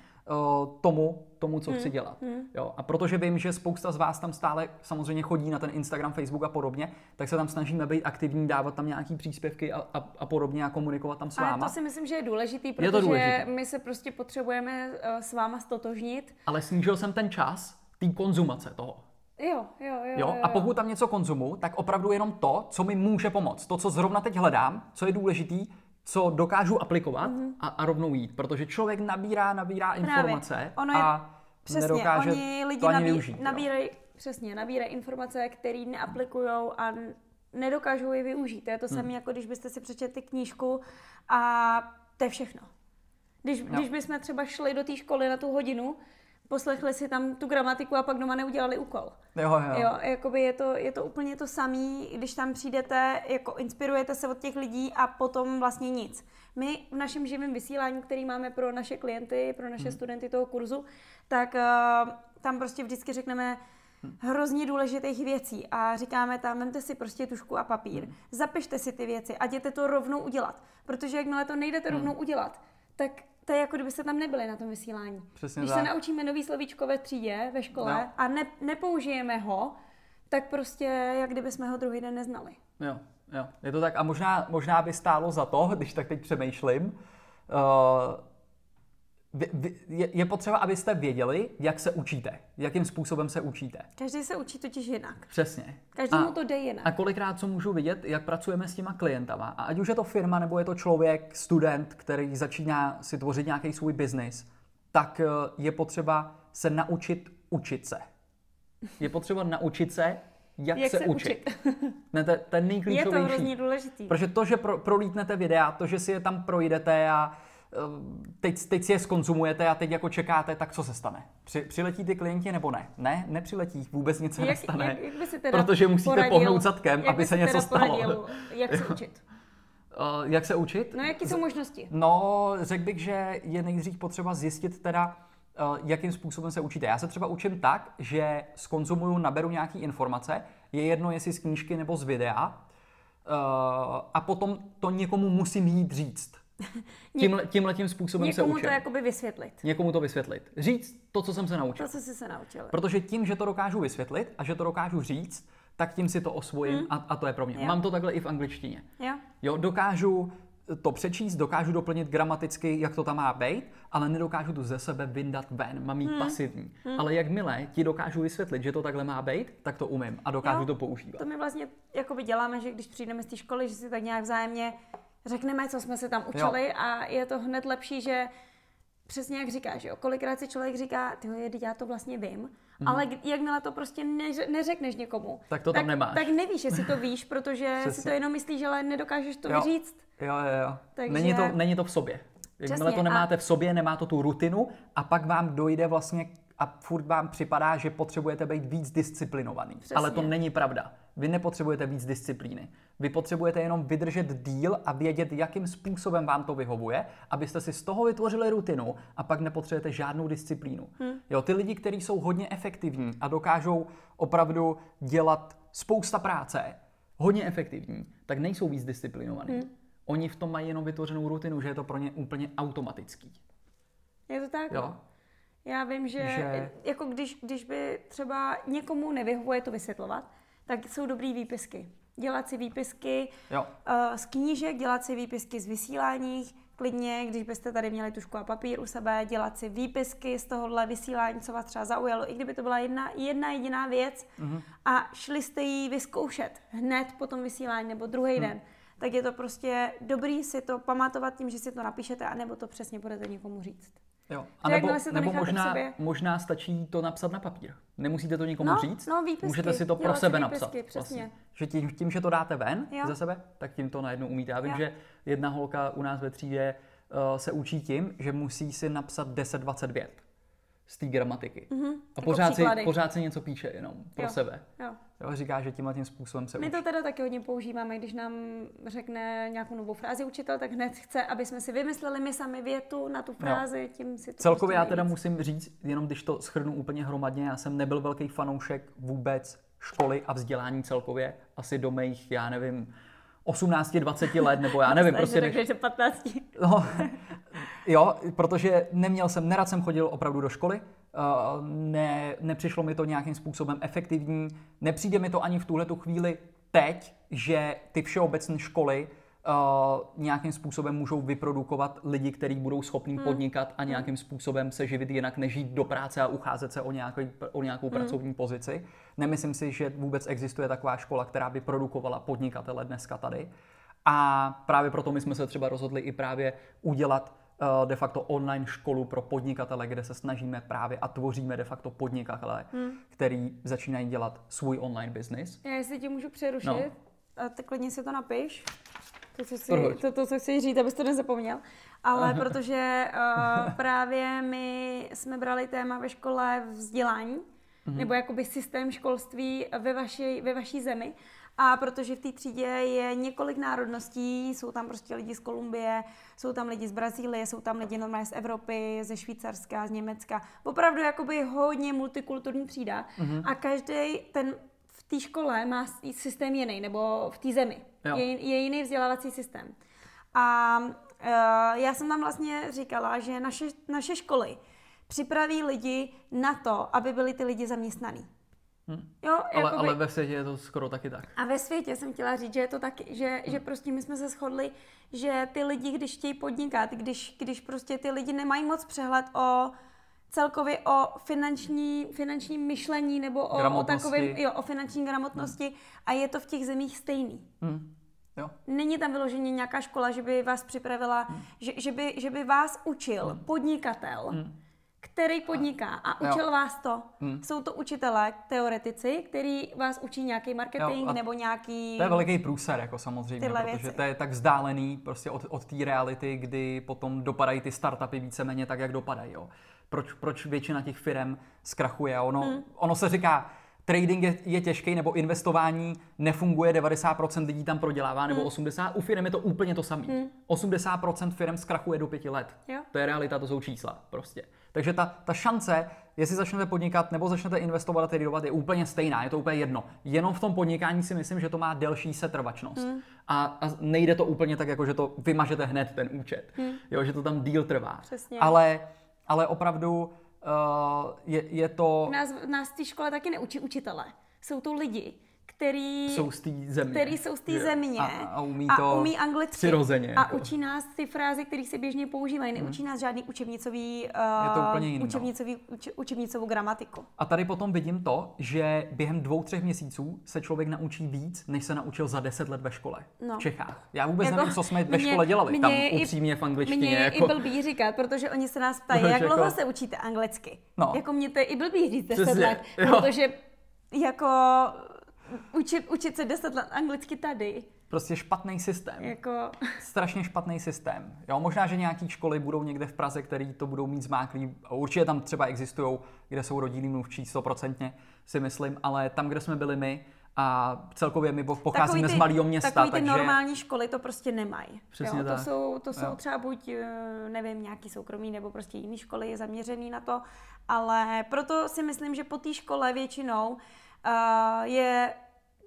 tomu, tomu, co chci dělat. Jo? A protože vím, že spousta z vás tam stále samozřejmě chodí na ten Instagram, Facebook a podobně, tak se tam snažíme být aktivní, dávat tam nějaký příspěvky a, a, a podobně a komunikovat tam s Ale váma. to si myslím, že je důležitý, Je protože to důležitý. my se prostě potřebujeme eh, s váma stotožnit. Ale snížil jsem ten čas té konzumace toho. Jo, jo, jo. Jo? A pokud tam něco konzumu, tak opravdu jenom to, co mi může pomoct. To, co zrovna teď hledám, co je důležitý, co dokážu aplikovat mm-hmm. a, a rovnou jít. Protože člověk nabírá, nabírá informace Ono je, a přesně, nedokáže oni lidi to ani nabí, využít. nabírají, přesně, nabírají informace, které neaplikují a nedokážou je využít. To je to Hmm. samé, jako když byste si přečetli knížku a to je všechno. Když, Jo. když bychom třeba šli do té školy na tu hodinu, poslechli si tam tu gramatiku a pak doma neudělali úkol. Jo, jo. Jo, jakoby je to, je to úplně to samé, když tam přijdete, jako inspirujete se od těch lidí a potom vlastně nic. My v našem živém vysílání, který máme pro naše klienty, pro naše studenty toho kurzu, tak uh, tam prostě vždycky řekneme hrozně důležitých věcí a říkáme tam, vemte si prostě tušku a papír, zapište si ty věci a jděte to rovnou udělat, protože jakmile to nejdete rovnou udělat, tak to je jako kdybyste tam nebyli na tom vysílání. Přesně Když tak. se naučíme nový slovíčko ve třídě, ve škole No. a ne, nepoužijeme ho, tak prostě jak kdyby jsme ho druhý den neznali. Jo, jo, je to tak. A možná, možná by stálo za to, když tak teď přemýšlím, uh, vy, vy, je, je potřeba, abyste věděli, jak se učíte, jakým způsobem se učíte. Každý se učí totiž jinak. Přesně. Každému A- to jde jinak. A kolikrát co můžu vidět, jak pracujeme s těma klientama. A ať už je to firma, nebo je to člověk, student, který začíná si tvořit nějaký svůj biznis, tak eh, je potřeba se naučit učit se. Je potřeba naučit se, jak, Jak se, se učit. Ne, to, je- to je Je to nejklíčovější. hrozně důležitý. Protože to, že pro, prolítnete videa, to, že si je tam projdete a teď, teď si je skonzumujete a teď jako čekáte, tak co se stane? Při, přiletí ty klienti nebo ne? Ne, nepřiletí, vůbec nic se jak, nestane. jak, jak by si teda protože musíte poradil, pohnout zadkem, jak aby by se něco stalo. Poradil, jak se učit? Uh, jak se učit? No, jaký jsou možnosti? No, řekl bych, že je nejdřív potřeba zjistit teda, uh, jakým způsobem se učíte. Já se třeba učím tak, že skonzumuju, naberu nějaký informace, je jedno, jestli z knížky nebo z videa, uh, a potom to někomu musím jít říct. Tímhle, tímhletím způsobem se Někomu učím. to jakoby vysvětlit. Někomu to vysvětlit. Říct to, co jsem se naučil. To, co jsi se naučil. Protože tím, že to dokážu vysvětlit a že to dokážu říct, tak tím si to osvojím a, a to je pro mě. Jo. Mám to takhle i v angličtině. Jo? Jo, dokážu to přečíst, dokážu doplnit gramaticky, jak to tam má být, ale nedokážu to ze sebe vyndat ven, mám jít Hmm. pasivní. Ale jakmile ti dokážu vysvětlit, že to takhle má být, tak to umím a dokážu Jo. to používat. To my vlastně jakoby děláme, že když přijdeme z té školy, že si tak nějak vzájemně řekneme, co jsme se tam učili jo. a je to hned lepší, že přesně jak říkáš, jo, kolikrát si člověk říká, ty já to vlastně vím, mm. ale jakmile to prostě neř- neřekneš někomu. Tak to tam tak, nemáš. tak nevíš, jestli to víš, protože si to jenom myslíš, ale nedokážeš to Jo. říct. Jo, jo, jo. Takže- Není, to, není to v sobě. Jakmile Přesně, to a- nemáte v sobě, nemá to tu rutinu a pak vám dojde vlastně a furt vám připadá, že potřebujete být víc disciplinovaný. Přesně. Ale to není pravda. Vy nepotřebujete víc disciplíny. Vy potřebujete jenom vydržet díl a vědět, jakým způsobem vám to vyhovuje, abyste si z toho vytvořili rutinu a pak nepotřebujete žádnou disciplínu. Hmm. Jo, ty lidi, kteří jsou hodně efektivní a dokážou opravdu dělat spousta práce, hodně efektivní, tak nejsou víc disciplinovaní. Hmm. Oni v tom mají jenom vytvořenou rutinu, že je to pro ně úplně automatický. Je to tak? Jo. Já vím, že, Že- jako když, když by třeba někomu nevyhovuje to vysvětlovat, tak jsou dobrý výpisky. Dělat si výpisky Jo. uh, z knížek, dělat si výpisky z vysílání, klidně, když byste tady měli tušku a papír u sebe, dělat si výpisky z tohohle vysílání, co vás třeba zaujalo, i kdyby to byla jedna, jedna jediná věc Mhm. a šli jste ji vyzkoušet hned po tom vysílání nebo druhý den, tak je to prostě dobrý si to pamatovat tím, že si to napíšete, anebo to přesně budete někomu říct. Jo. A nebo, nebo možná, možná stačí to napsat na papír. Nemusíte to nikomu No, říct. no, výpisky, Můžete si to pro si sebe výpisky, napsat. přesně. Vlastně. Že tím, tím, že to dáte ven Jo. ze sebe, tak tím to najednou umíte. Já vím, Jo. že jedna holka u nás ve třídě uh, se učí tím, že musí si napsat 10-20 vět z té gramatiky. Mm-hmm. A Jako pořád si, pořád si něco píše jenom pro Jo. sebe. Jo. Jo, říká, že tímhle tím způsobem se My učí. to teda taky hodně používáme, když nám řekne nějakou novou frázi učitel, tak hned chce, aby jsme si vymysleli my sami větu na tu frázi, tím si to Celkově prostě já teda nejvíc. musím říct, jenom když to schrnu úplně hromadně, já jsem nebyl velký fanoušek vůbec školy a vzdělání celkově, asi do mých, já nevím, 18-20 let, nebo já nevím, prostě než, takže že 15. no, jo, protože neměl jsem, nerad jsem chodil opravdu do školy, uh, ne, nepřišlo mi to nějakým způsobem efektivní, nepřijde mi to ani v tuhle tu chvíli teď, že ty všeobecné školy uh, nějakým způsobem můžou vyprodukovat lidi, kteří budou schopní hmm. podnikat a nějakým způsobem se živit jinak, než jít do práce a ucházet se o, nějaký, o nějakou hmm. pracovní pozici. Nemyslím si, že vůbec existuje taková škola, která by produkovala podnikatele dneska tady. A právě proto my jsme se třeba rozhodli i právě udělat de facto online školu pro podnikatele, kde se snažíme právě a tvoříme de facto podnikatele, hmm. který začínají dělat svůj online business. Já jestli tě můžu přerušit, no. a tak klidně si to napiš. To, co chci, to, to, co chci říct, abys to nezapomněl. Ale protože uh, právě my jsme brali téma ve škole vzdělání, mm-hmm. nebo jakoby systém školství ve vaší, ve vaší zemi. A protože v té třídě je několik národností, jsou tam prostě lidi z Kolumbie, jsou tam lidi z Brazílie, jsou tam lidi normálně z Evropy, ze Švýcarska, z Německa. Opravdu jakoby hodně multikulturní třída. Mm-hmm. A každý ten v té škole má systém jiný, nebo v té zemi. Je, je jiný vzdělávací systém. A uh, já jsem tam vlastně říkala, že naše, naše školy připraví lidi na to, aby byli ty lidi zaměstnaný. Hmm. Jo, ale, jakoby... ale ve světě je to skoro taky tak. A ve světě jsem chtěla říct, že je to taky, že, hmm. že prostě my jsme se shodli, že ty lidi, když chtějí podnikat, když, když prostě ty lidi nemají moc přehled o celkově o finanční, finanční myšlení nebo o, o takovém, jo, o finanční gramotnosti hmm. a je to v těch zemích stejný. Hmm. Jo. Není tam vyloženě nějaká škola, že by vás připravila, hmm. že, že, by, že by vás učil hmm. podnikatel, hmm který podniká a učil jo. vás to. Hmm. Jsou to učitelé, teoretici, který vás učí nějaký marketing jo, nebo nějaký... To je veliký průser, jako samozřejmě, protože věci. to je tak vzdálený prostě od, od té reality, kdy potom dopadají ty startupy víceméně tak, jak dopadají. Jo. Proč, proč většina těch firm zkrachuje? Ono, hmm. ono se říká, trading je, je těžký, nebo investování nefunguje, 90% lidí tam prodělává, nebo hmm. 80%. U firm je to úplně to samé. Hmm. 80% firm zkrachuje do pěti let. Jo. To je realita, to jsou čísla prostě. Takže ta, ta šance, jestli začnete podnikat nebo začnete investovat a tradovat, je úplně stejná, je to úplně jedno. Jenom v tom podnikání si myslím, že to má delší setrvačnost. Hmm. A, a nejde to úplně tak, jako že to vymažete hned ten účet. Hmm. Jo, že to tam díl trvá. Přesně. Ale, ale opravdu uh, je, je to... Nás, nás v té škole taky neučí učitele. Jsou to lidi, který jsou z té země. Který jsou z té země a, a, umí to a umí anglicky. Přirozeně. A jako. učí nás ty fráze, které se běžně používají. Neučí hmm. nás žádný učebnicový, uh, je to úplně jiný, no. učebnicový, uč, učebnicovou gramatiku. A tady potom vidím to, že během dvou, třech měsíců se člověk naučí víc, než se naučil za deset let ve škole no. v Čechách. Já vůbec jako, nevím, co jsme ve škole dělali. Mě, tam upřímně v angličtině. Mě jako... i blbý říkat, protože oni se nás ptají, jak dlouho jako... se učíte anglicky. No. Jako mě to je i blbý říct deset let, protože jako učit, učit se deset let anglicky tady. Prostě špatný systém. Jako... Strašně špatný systém. Jo, možná, že nějaký školy budou někde v Praze, který to budou mít zmáklý. Určitě tam třeba existují, kde jsou rodinní mluvčí, stoprocentně si myslím, ale tam, kde jsme byli my, a celkově my pocházíme ty, z malého města. Takový ty takže... normální školy to prostě nemají. Přesně jo, tak. To jsou, to jsou třeba buď, eh, nevím, nějaký soukromý nebo prostě jiný školy zaměřený na to, ale proto si myslím, že po té škole většinou uh, je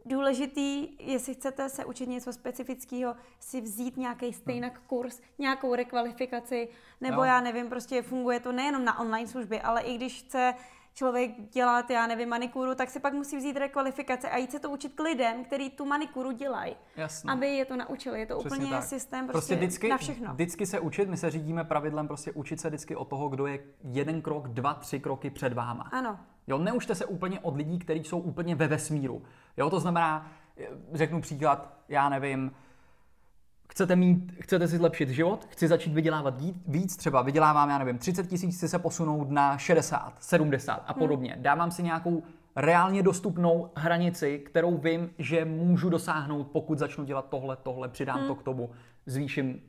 důležitý, jestli chcete se učit něco specifického, si vzít nějaký stejnak hmm. kurz, nějakou rekvalifikaci, nebo jo. já nevím, prostě funguje to nejenom na online služby, ale i když chce člověk dělat, já nevím, manikuru, tak si pak musí vzít rekvalifikace a jít se to učit k lidem, který tu manikuru dělají, aby je to naučili. Je to Přesně úplně tak. systém prostě, prostě vždycky, na všechno. Vždycky se učit, my se řídíme pravidlem prostě učit se vždycky od toho, kdo je jeden krok, dva, tři kroky před váma. Ano. Jo, neučte se úplně od lidí, kteří jsou úplně ve vesmíru. Jo, to znamená, řeknu příklad, já nevím, chcete, mít, chcete si zlepšit život, chci začít vydělávat víc, třeba vydělávám, já nevím, 30 tisíc, chci se posunout na 60, 70 a hmm. podobně. Hmm. Dávám si nějakou reálně dostupnou hranici, kterou vím, že můžu dosáhnout, pokud začnu dělat tohle, tohle, přidám hmm. to k tomu, zvýším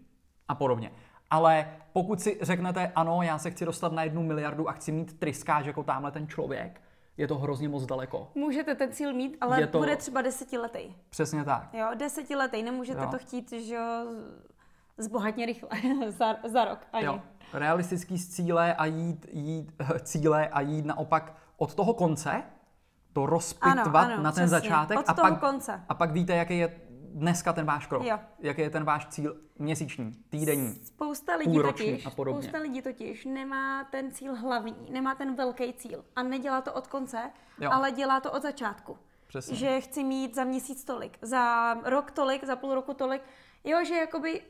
a podobně. Ale pokud si řeknete, ano, já se chci dostat na jednu miliardu a chci mít tryskáč jako tamhle ten člověk, je to hrozně moc daleko. Můžete ten cíl mít, ale je to... bude třeba desetiletý. Přesně tak. Jo, desetiletý, nemůžete jo. to chtít, že zbohatně rychle, za, za rok ani. Jo. Realistický cíle a jít, jít, cíle a jít naopak od toho konce, to rozpitvat ano, ano, na ten přesně. začátek. Od a toho pak, konce. A pak víte, jaký je dneska ten váš krok? Jo. Jaký je ten váš cíl měsíční, týdenní, spousta lidí totiž, a podobně. Spousta lidí totiž nemá ten cíl hlavní, nemá ten velký cíl a nedělá to od konce, jo. ale dělá to od začátku. Přesně. Že chci mít za měsíc tolik, za rok tolik, za půl roku tolik. Jo, že jakoby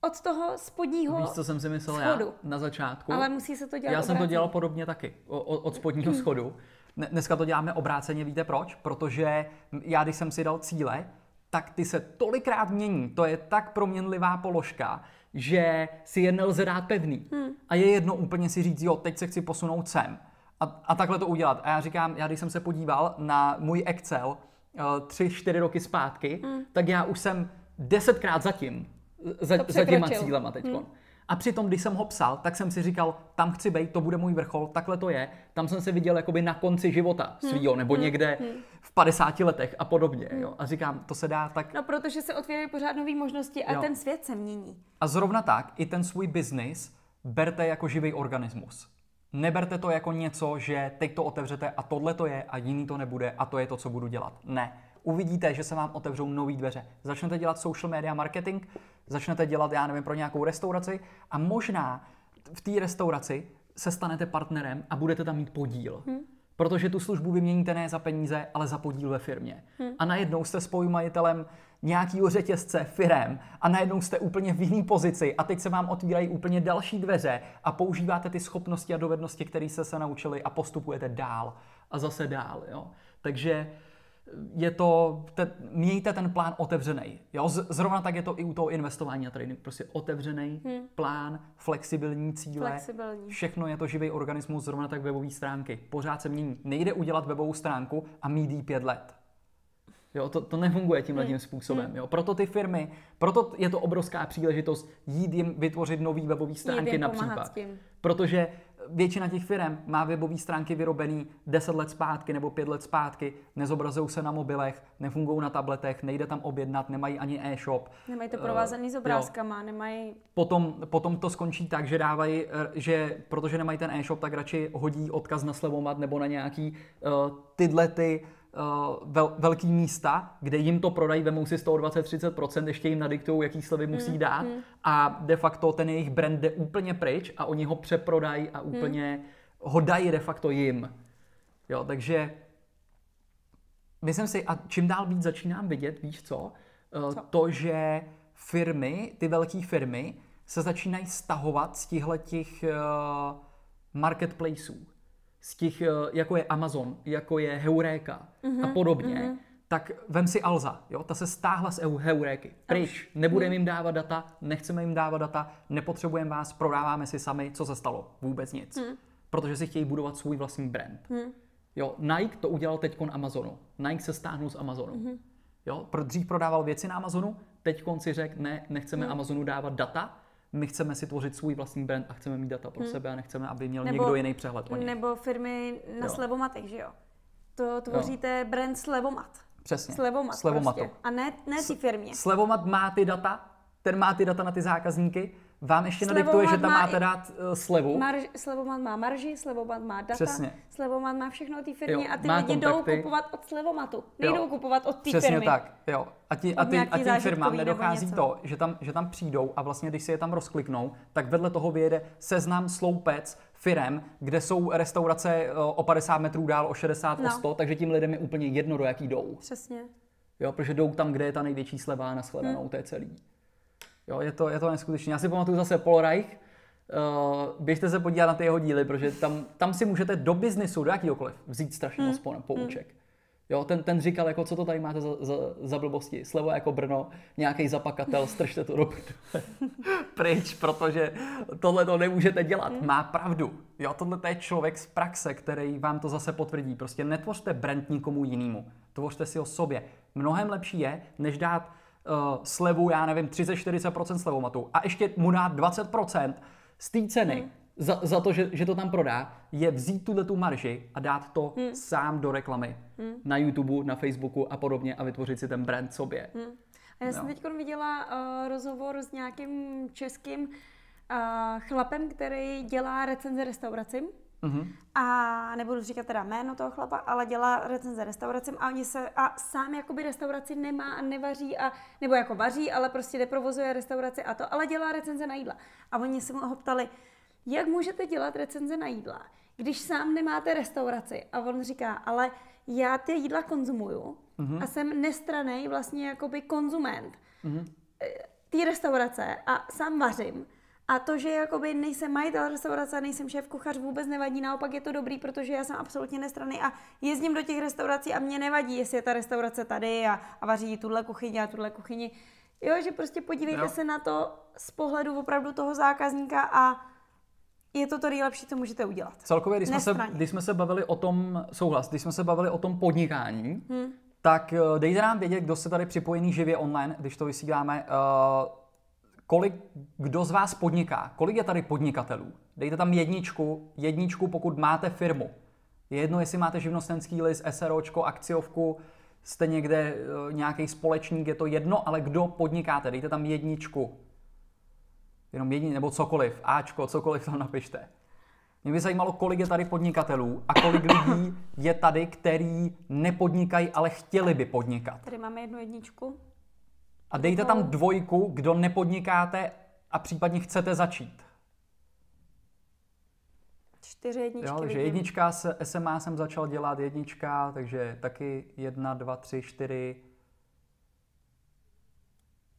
od toho spodního Víš, co jsem si myslel schodu. já na začátku? Ale musí se to dělat Já jsem to obráceně. dělal podobně taky, o- o- od spodního schodu. Ne- Dneska to děláme obráceně, víte proč? Protože já, když jsem si dal cíle, tak ty se tolikrát mění. To je tak proměnlivá položka, že si je nelze dát pevný. Hmm. A je jedno úplně si říct, jo, teď se chci posunout sem. A, a takhle to udělat. A já říkám, já když jsem se podíval na můj Excel uh, tři, čtyři roky zpátky, tak já už jsem desetkrát zatím, za, Hmm. To za těma cílema teď. A přitom, když jsem ho psal, tak jsem si říkal, tam chci být, to bude můj vrchol, takhle to je. Tam jsem se viděl jakoby na konci života svýho, nebo někde v 50 letech a podobně. Jo? A říkám, to se dá tak. No, protože se otvírají pořád nové možnosti a Jo. ten svět se mění. A zrovna tak, i ten svůj biznis berte jako živý organismus. Neberte to jako něco, že teď to otevřete a tohle to je a jiný to nebude a to je to, co budu dělat. Ne. Uvidíte, že se vám otevřou nové dveře. Začnete dělat social media marketing, začnete dělat, já nevím, pro nějakou restauraci a možná v té restauraci se stanete partnerem a budete tam mít podíl. Hmm. Protože tu službu vyměníte ne za peníze, ale za podíl ve firmě. Hmm. A najednou jste spolumajitelem nějakého řetězce, firem a najednou jste úplně v jiné pozici a teď se vám otvírají úplně další dveře a používáte ty schopnosti a dovednosti, které jste se naučili a postupujete dál a zase dál. Jo? Takže je to, te, mějte ten plán otevřený. Jo? Z, zrovna tak je to i u toho investování a trading. Prostě otevřený hmm. plán, flexibilní cíle. Flexibilní. Všechno je to živý organismus, zrovna tak webové stránky. Pořád se mění. Nejde udělat webovou stránku a mít jí pět let. Jo, to, to nefunguje tímhle tím způsobem. Jo. Proto ty firmy, proto je to obrovská příležitost jít jim vytvořit nový webové stránky jim na pomáhat případ. s tím. Protože většina těch firm má webové stránky vyrobený 10 let zpátky nebo 5 let zpátky, nezobrazují se na mobilech, nefungují na tabletech, nejde tam objednat, nemají ani e-shop. Nemají to Eh, provázaný s jo. obrázkama, nemají... Potom, potom to skončí tak, že dávají, eh, že protože nemají ten e-shop, tak radši hodí odkaz na slevomat nebo na nějaký uh, tyhle ty uh, vel, velký místa, kde jim to prodají, vemou si z toho 20-30%, ještě jim nadiktují, jaký slevy musí dát. a de facto ten jejich brand jde úplně pryč a oni ho přeprodají a úplně ho dají de facto jim. Jo, takže myslím si, a čím dál víc začínám vidět, víš co, Eh, Co? to, že firmy, ty velké firmy, se začínají stahovat z těchto těch uh, marketplaceů, z těch, uh, jako je Amazon, jako je Heureka a podobně, tak vem si Alza, jo, ta se stáhla z Eu- Heuréky, pryč, nebudeme jim dávat data, nechceme jim dávat data, nepotřebujeme vás, prodáváme si sami, co se stalo, vůbec nic, protože si chtějí budovat svůj vlastní brand. Jo, Nike to udělal teď Amazonu. Nike se stáhnul z Amazonu. Mhm. Jo, pro- dřív prodával věci na Amazonu, teď si řekl, ne, nechceme Mhm. Amazonu dávat data, my chceme si tvořit svůj vlastní brand a chceme mít data pro sebe a nechceme, aby měl. Nebo- někdo jiný přehled o nich. Nebo firmy na Jo. slevomatech, že jo? To tvoříte brand slevomat. Přesně. Slevomat Slevomatu. prostě. A ne, ne ty firmě. Slevomat má ty data, ten má ty data na ty zákazníky, vám ještě Slevomat nadiktuje, že tam má máte dát uh, slevu. Marž, slevomat má marži, slevomat má data, Přesně. slevomat má všechno o té firmě Jo, a ty lidi jdou kontakty. kupovat od slevomatu. Nejdou kupovat od té Přesně firmy. tak, jo. A, ti, a, Od ty, a těm zážitkový firmám nedochází to, že tam, že tam přijdou a vlastně, když si je tam rozkliknou, tak vedle toho vyjede seznam sloupec firem, kde jsou restaurace eh, o 50 metrů dál, o 60, o No. 100, takže tím lidem je úplně jedno, do jaký jdou. Přesně. Jo, protože jdou tam, kde je ta největší sleva na shledanou, Hmm. to je celý. Jo, je to, je to neskutečné. Já si pamatuju zase Paul Reich, Uh, běžte se podívat na ty jeho díly, protože tam, tam si můžete do biznisu, do jakýkoliv, vzít strašně Hmm. moc po, pouček. Jo, ten, ten říkal, jako co to tady máte za, za, za blbosti, slevo jako Brno, nějaký zapakatel, stržte to do. Pryč, protože tohle to nemůžete dělat. Hmm. Má pravdu. Jo, tohle to je člověk z praxe, který vám to zase potvrdí. Prostě netvořte brand nikomu jinému. Tvořte si ho sobě. Mnohem lepší je, než dát uh, slevu, já nevím, 30-40% slevomatu a ještě mu dát 20% z té ceny Hmm. za, za to, že, že to tam prodá, je vzít tuhle tu marži a dát to Hmm. sám do reklamy. Na YouTube, na Facebooku a podobně a vytvořit si ten brand sobě. A já jsem No. teď viděla uh, rozhovor s nějakým českým uh, chlapem, který dělá recenze restauracím. Mhm. A nebudu říkat teda jméno toho chlapa, ale dělá recenze restauracím a oni se a sám jakoby restauraci nemá a nevaří a nebo jako vaří, ale prostě neprovozuje restauraci a to, ale dělá recenze na jídla. A oni se mu ho ptali, jak můžete dělat recenze na jídla, když sám nemáte restauraci? A on říká, ale já ty jídla konzumuju a jsem nestranej vlastně jakoby konzument. té restaurace a sám vařím, a to, že jakoby nejsem majitel restaurace, nejsem šéf kuchař, vůbec nevadí, naopak je to dobrý, protože já jsem absolutně nestraný a jezdím do těch restaurací a mě nevadí, jestli je ta restaurace tady a, a vaří tuhle kuchyni a tuhle kuchyni. Jo, že prostě podívejte jo. se na to z pohledu opravdu toho zákazníka a je to to nejlepší, co můžete udělat. Celkově, když jsme, se, když jsme se bavili o tom, souhlas, když jsme se bavili o tom podnikání, hmm. tak eh, dejte nám vědět, kdo se tady připojený živě online, když to vysíláme, uh, kolik, kdo z vás podniká, kolik je tady podnikatelů. Dejte tam jedničku, jedničku, pokud máte firmu. Je jedno, jestli máte živnostenský list, SROčko, akciovku, jste někde uh, nějaký společník, je to jedno, ale kdo podnikáte, dejte tam jedničku. Jenom jediný, nebo cokoliv, Ačko, cokoliv tam napište. Mě by zajímalo, kolik je tady podnikatelů a kolik lidí je tady, který nepodnikají, ale chtěli by podnikat. Tady máme jednu jedničku. A dejte tam dvojku, kdo nepodnikáte a případně chcete začít. Čtyři jedničky jo, takže jednička, SMA jsem začal dělat, jednička, takže taky jedna, dva, tři, čtyři,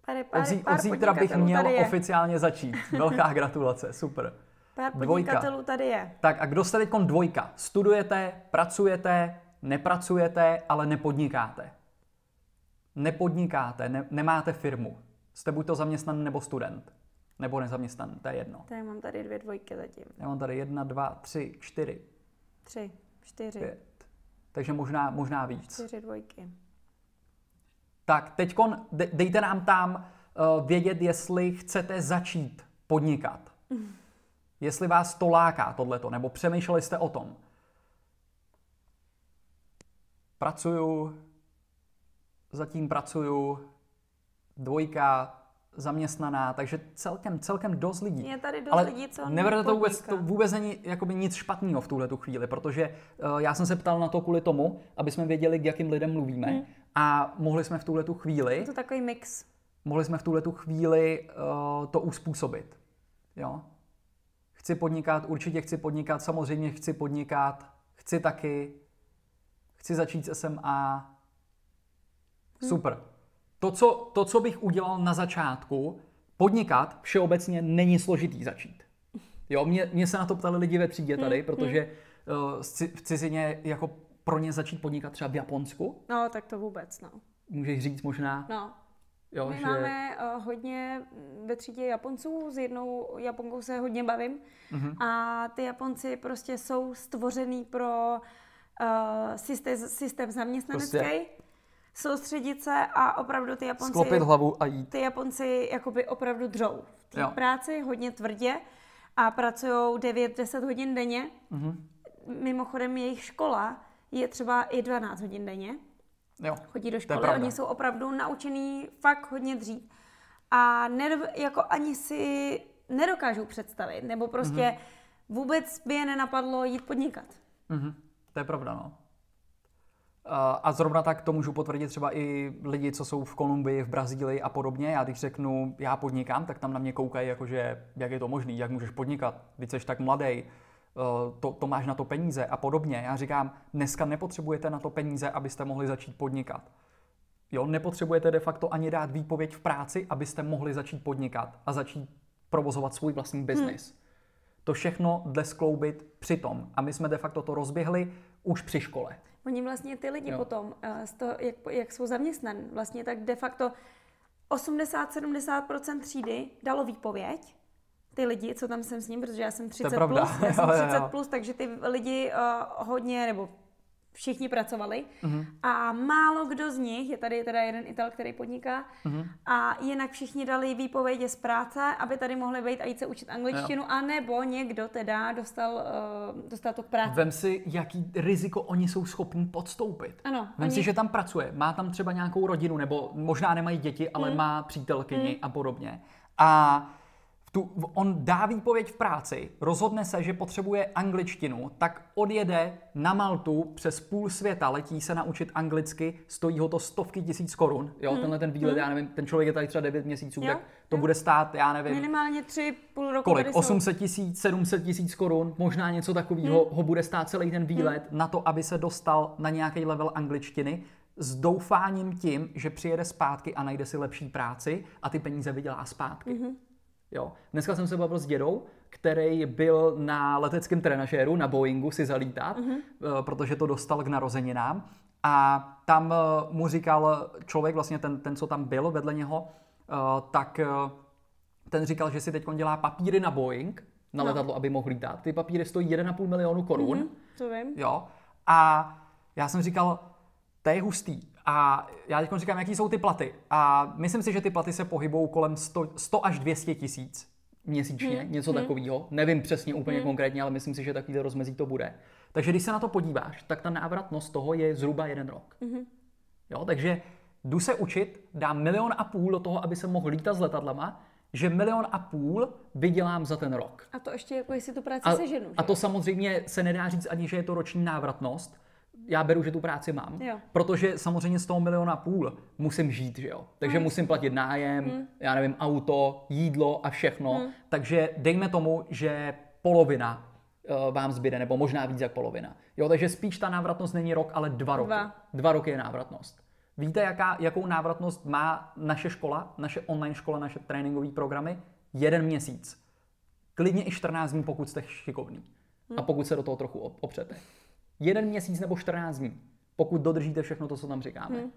Tady pár, od, zí, od zítra bych měl oficiálně začít. Velká gratulace, super. Pár podnikatelů tady je. Tak a kdo jste teď dvojka? Studujete, pracujete, nepracujete, ale nepodnikáte. Nepodnikáte, ne, nemáte firmu. Jste buď to zaměstnaný nebo student. Nebo nezaměstnaný, to je jedno. Tak mám tady dvě dvojky zatím. Já mám tady jedna, dva, tři, čtyři. Tři, čtyři. Pět. Takže možná, možná víc. Čtyři dvojky. Tak teď dejte nám tam uh, vědět, jestli chcete začít podnikat. Mm. Jestli vás to láká, tohleto, nebo přemýšleli jste o tom. Pracuju, zatím pracuju, dvojka, zaměstnaná, takže celkem, celkem dost lidí. Je tady dost Ale lidí, co neberte to vůbec, to vůbec není jakoby nic špatného v tuhle tu chvíli, protože uh, já jsem se ptal na to kvůli tomu, aby jsme věděli, k jakým lidem mluvíme hmm. a mohli jsme v tuhle tu chvíli... Je to takový mix. Mohli jsme v tuhle tu chvíli uh, to uspůsobit. Jo? Chci podnikat, určitě chci podnikat, samozřejmě chci podnikat, chci taky, chci začít s SMA. Hmm. Super. To co, to, co bych udělal na začátku, podnikat všeobecně není složitý začít. Jo, mě, mě se na to ptali lidi ve třídě tady, hmm, protože uh, v cizině jako pro ně začít podnikat třeba v Japonsku. No, tak to vůbec, no. Můžeš říct možná? No. Jo, My že... máme uh, hodně ve třídě Japonců, s jednou Japonkou se hodně bavím uh-huh. a ty Japonci prostě jsou stvořený pro uh, systém, systém zaměstnanecký. Prostě soustředit se a opravdu ty Japonci... Sklopit hlavu a jít. Ty Japonci jakoby opravdu dřou v té práci hodně tvrdě a pracují 9-10 hodin denně. Mm-hmm. Mimochodem jejich škola je třeba i 12 hodin denně. Jo, Chodí do školy, oni jsou opravdu naučený fakt hodně dřív. A nedo, jako ani si nedokážou představit, nebo prostě mm-hmm. vůbec by je nenapadlo jít podnikat. Mm-hmm. To je pravda, no. A zrovna tak to můžu potvrdit třeba i lidi, co jsou v Kolumbii, v Brazílii a podobně. Já když řeknu, já podnikám, tak tam na mě koukají, jakože jak je to možné, jak můžeš podnikat, když jsi tak mladý, eh, to, to máš na to peníze a podobně. Já říkám, dneska nepotřebujete na to peníze, abyste mohli začít podnikat. Jo, nepotřebujete de facto ani dát výpověď v práci, abyste mohli začít podnikat a začít provozovat svůj vlastní biznis. Hmm. To všechno jde skloubit přitom. A my jsme de facto to rozběhli už při škole. Oni vlastně ty lidi jo. potom, eh, z toho, jak, jak jsou zaměstnaní, vlastně tak de facto 80-70% třídy dalo výpověď, ty lidi, co tam jsem s ním, protože já jsem 30 plus, já jsem 30 plus, takže ty lidi uh, hodně, nebo všichni pracovali uh-huh. a málo kdo z nich, je tady teda jeden Ital, který podniká uh-huh. a jinak všichni dali výpovědi z práce, aby tady mohli být a jít se učit angličtinu, jo. anebo někdo teda dostal, uh, dostal to k práci. Vem si, jaký riziko oni jsou schopni podstoupit. Ano. Vem oni... si, že tam pracuje, má tam třeba nějakou rodinu, nebo možná nemají děti, ale hmm. má přítelkyni hmm. a podobně. A tu, on dá výpověď v práci, rozhodne se, že potřebuje angličtinu, tak odjede na Maltu přes půl světa, letí se naučit anglicky, stojí ho to stovky tisíc korun. Jo, hmm. tenhle ten výlet, hmm. já nevím, ten člověk je tady třeba 9 měsíců, jo, tak to jo. bude stát, já nevím. Minimálně tři půl roku. Kolik? 800 tisíc, 700 tisíc korun, možná něco takového hmm. ho bude stát celý ten výlet hmm. na to, aby se dostal na nějaký level angličtiny s doufáním tím, že přijede zpátky a najde si lepší práci a ty peníze vydělá zpátky. Mm-hmm. Jo. Dneska jsem se bavil s dědou, který byl na leteckém trenažéru na Boeingu si zalítat, mm-hmm. protože to dostal k narozeninám. A tam eh, mu říkal člověk, vlastně ten, ten co tam byl vedle něho, eh, tak ten říkal, že si teď dělá papíry na Boeing, na no. letadlo, aby mohl lítat. Ty papíry stojí 1,5 milionu korun. Mm-hmm, to vím. Jo. A já jsem říkal, to je hustý. A já teď říkám, jaký jsou ty platy. A myslím si, že ty platy se pohybují kolem 100, 100 až 200 tisíc měsíčně, hmm. něco hmm. takového. Nevím přesně úplně hmm. konkrétně, ale myslím si, že takový rozmezí to bude. Takže když se na to podíváš, tak ta návratnost toho je zhruba jeden rok. Hmm. Jo, takže jdu se učit, dám milion a půl do toho, aby se mohl lítat s letadlama, že milion a půl vydělám za ten rok. A to ještě jako jestli tu práci a, seženu. Že? A to samozřejmě se nedá říct ani, že je to roční návratnost, já beru, že tu práci mám, jo. protože samozřejmě z toho miliona půl musím žít, že jo. Takže hmm. musím platit nájem, hmm. já nevím, auto, jídlo a všechno. Hmm. Takže dejme tomu, že polovina uh, vám zbyde, nebo možná víc jak polovina. Jo, takže spíš ta návratnost není rok, ale dva roky. Dva, dva roky je návratnost. Víte, jaká, jakou návratnost má naše škola, naše online škola, naše tréninkové programy? Jeden měsíc. Klidně i 14 dní, pokud jste šikovný. Hmm. A pokud se do toho trochu opřete jeden měsíc nebo 14 dní, pokud dodržíte všechno to, co tam říkáme. Hmm.